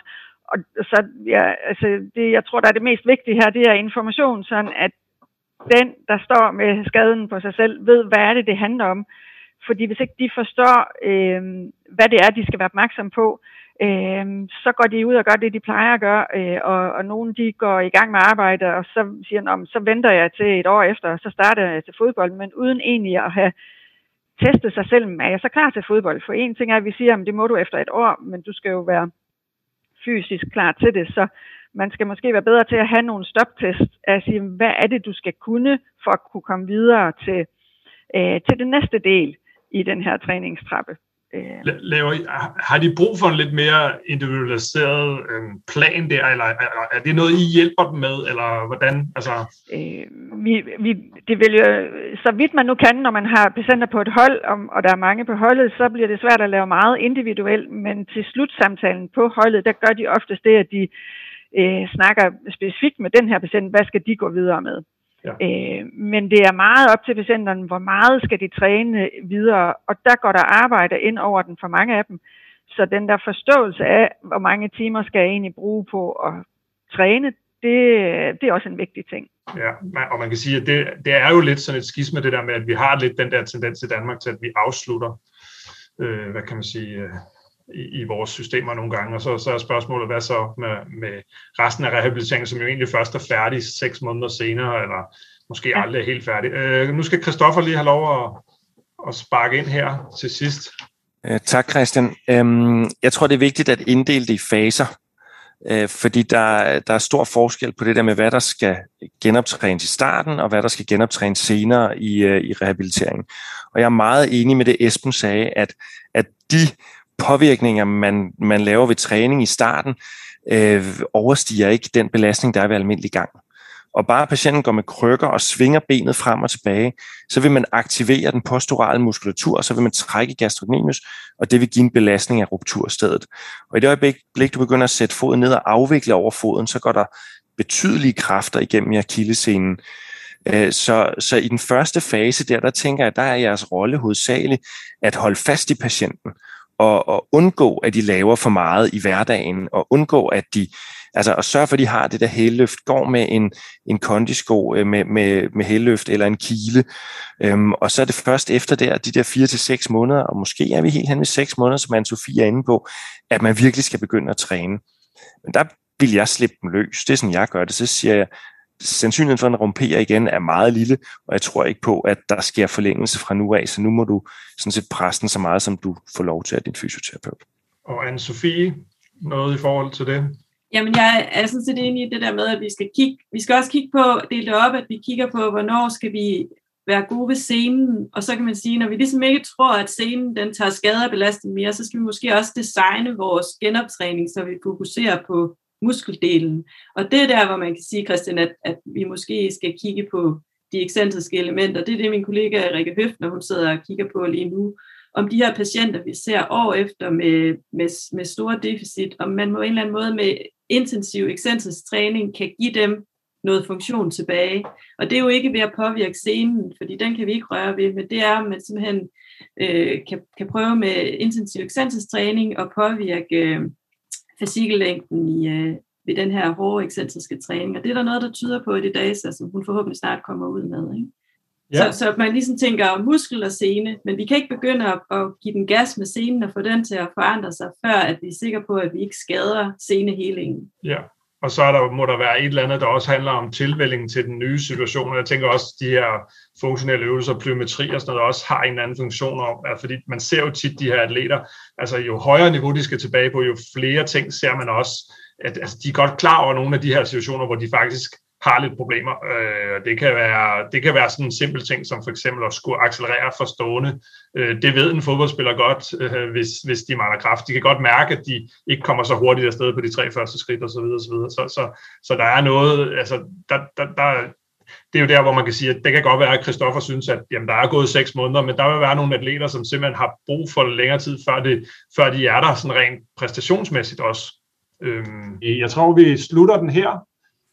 S4: og så, ja, altså, det, jeg tror, der er det mest vigtige her, det er information, sådan at den, der står med skaden på sig selv, ved, hvad er det, det handler om. Fordi hvis ikke de forstår, øh, hvad det er, de skal være opmærksom på, øh, så går de ud og gør det, de plejer at gøre, øh, og, og nogen de går i gang med arbejde, og så siger de, så venter jeg til et år efter, og så starter jeg til fodbold, men uden egentlig at have testet sig selv, er jeg så klar til fodbold? For en ting er, at vi siger, at det må du efter et år, men du skal jo være fysisk klar til det, så man skal måske være bedre til at have nogle stoptest, at sige, hvad er det, du skal kunne, for at kunne komme videre til, øh, til den næste del i den her træningstrappe.
S1: Øh. Laver, har de brug for en lidt mere individualiseret øh, plan der, eller er det noget, I hjælper dem med, eller hvordan? Altså...
S4: Øh, vi, vi, det vil jo, så vidt man nu kan, når man har patienter på et hold, om, og der er mange på holdet, så bliver det svært at lave meget individuelt, men til slutsamtalen på holdet, der gør de oftest det, at de øh, snakker specifikt med den her patient, hvad skal de gå videre med? Ja. Øh, men det er meget op til patienterne, hvor meget skal de træne videre, og der går der arbejde ind over den for mange af dem. Så den der forståelse af, hvor mange timer skal jeg egentlig bruge på at træne, det, det er også en vigtig ting.
S1: Ja, og man kan sige, at det, det er jo lidt sådan et skisme, det der med, at vi har lidt den der tendens i Danmark til, at vi afslutter, øh, hvad kan man sige, øh, i, i vores systemer nogle gange. Og så, så er spørgsmålet, hvad så med, med resten af rehabiliteringen, som jo egentlig først er færdig seks måneder senere, eller måske aldrig er helt færdig. Øh, nu skal Christoffer lige have lov at, at sparke ind her til sidst.
S3: Øh, tak, Christian. Øhm, jeg tror, det er vigtigt at inddele det i faser, øh, fordi der, der er stor forskel på det der med, hvad der skal genoptrænes i starten, og hvad der skal genoptrænes senere i, øh, i rehabiliteringen. Og jeg er meget enig med det, Esben sagde, at, at de påvirkninger, man, man laver ved træning i starten, øh, overstiger ikke den belastning, der er ved almindelig gang og bare patienten går med krykker og svinger benet frem og tilbage, så vil man aktivere den posturale muskulatur, og så vil man trække gastrocnemius, og det vil give en belastning af rupturstedet. Og i det øjeblik, du begynder at sætte foden ned og afvikle over foden, så går der betydelige kræfter igennem i akillescenen. Øh, så, så i den første fase der, der tænker jeg, der er jeres rolle hovedsageligt at holde fast i patienten, og, og undgå, at de laver for meget i hverdagen, og undgå, at de Altså at sørge for, at de har det der hælløft, går med en, en kondisko øh, med, med, med hælløft eller en kile. Øhm, og så er det først efter der, de der 4 til seks måneder, og måske er vi helt hen ved seks måneder, som Anne-Sophie er inde på, at man virkelig skal begynde at træne. Men der vil jeg slippe dem løs. Det er sådan, jeg gør det. Så siger jeg, sandsynligheden for, at den romperer igen, er meget lille, og jeg tror ikke på, at der sker forlængelse fra nu af, så nu må du sådan set presse den så meget, som du får lov til af din fysioterapeut.
S1: Og Anne-Sophie, noget i forhold til det?
S5: Jamen, jeg er sådan set enig i det der med, at vi skal kigge, vi skal også kigge på, dele det op, at vi kigger på, hvornår skal vi være gode ved scenen, og så kan man sige, når vi ligesom ikke tror, at scenen den tager skade af belastning mere, så skal vi måske også designe vores genoptræning, så vi fokuserer på muskeldelen. Og det er der, hvor man kan sige, Christian, at, at vi måske skal kigge på de ekscentriske elementer. Det er det, min kollega Rikke Høfner, hun sidder og kigger på lige nu om de her patienter, vi ser år efter med, med, med store deficit, om man på en eller anden måde med intensiv ekscentrisk træning kan give dem noget funktion tilbage. Og det er jo ikke ved at påvirke scenen, fordi den kan vi ikke røre ved, men det er, at man simpelthen øh, kan, kan prøve med intensiv ekscentrisk træning og påvirke øh, fascikellængden i, øh, ved den her hårde ekscentriske træning. Og det er der noget, der tyder på i det data, som hun forhåbentlig snart kommer ud med. Ikke? Ja. Så, så man ligesom tænker muskel og sene, men vi kan ikke begynde at, at give den gas med scenen og få den til at forandre sig, før at vi er sikre på, at vi ikke skader senehelingen.
S1: Ja, og så er der, må der være et eller andet, der også handler om tilvældingen til den nye situation. Og jeg tænker også, at de her funktionelle øvelser, plyometri og sådan noget, også har en anden funktion om, at fordi man ser jo tit de her atleter, altså jo højere niveau de skal tilbage på, jo flere ting ser man også, at altså, de er godt klar over nogle af de her situationer, hvor de faktisk har lidt problemer. Øh, det, kan være, det kan være sådan en simpel ting, som for eksempel at skulle accelerere for stående. Øh, det ved en fodboldspiller godt, øh, hvis, hvis de mangler kraft. De kan godt mærke, at de ikke kommer så hurtigt afsted på de tre første skridt osv. Så, så, så, så, så der er noget, altså der, der, der, det er jo der, hvor man kan sige, at det kan godt være, at Christoffer synes, at jamen, der er gået seks måneder, men der vil være nogle atleter, som simpelthen har brug for længere tid, før, det, før de er der sådan rent præstationsmæssigt også.
S6: Øhm. Jeg tror, vi slutter den her.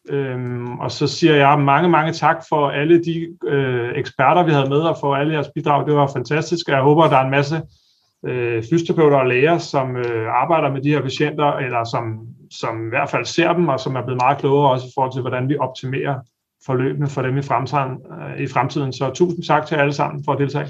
S6: Øhm, og så siger jeg mange, mange tak for alle de øh, eksperter, vi havde med, og for alle jeres bidrag. Det var fantastisk, og jeg håber, at der er en masse øh, fysioterapeuter og læger, som øh, arbejder med de her patienter, eller som, som i hvert fald ser dem, og som er blevet meget klogere også i forhold til, hvordan vi optimerer forløbene for dem i fremtiden. Øh, i fremtiden. Så tusind tak til alle sammen for at deltage.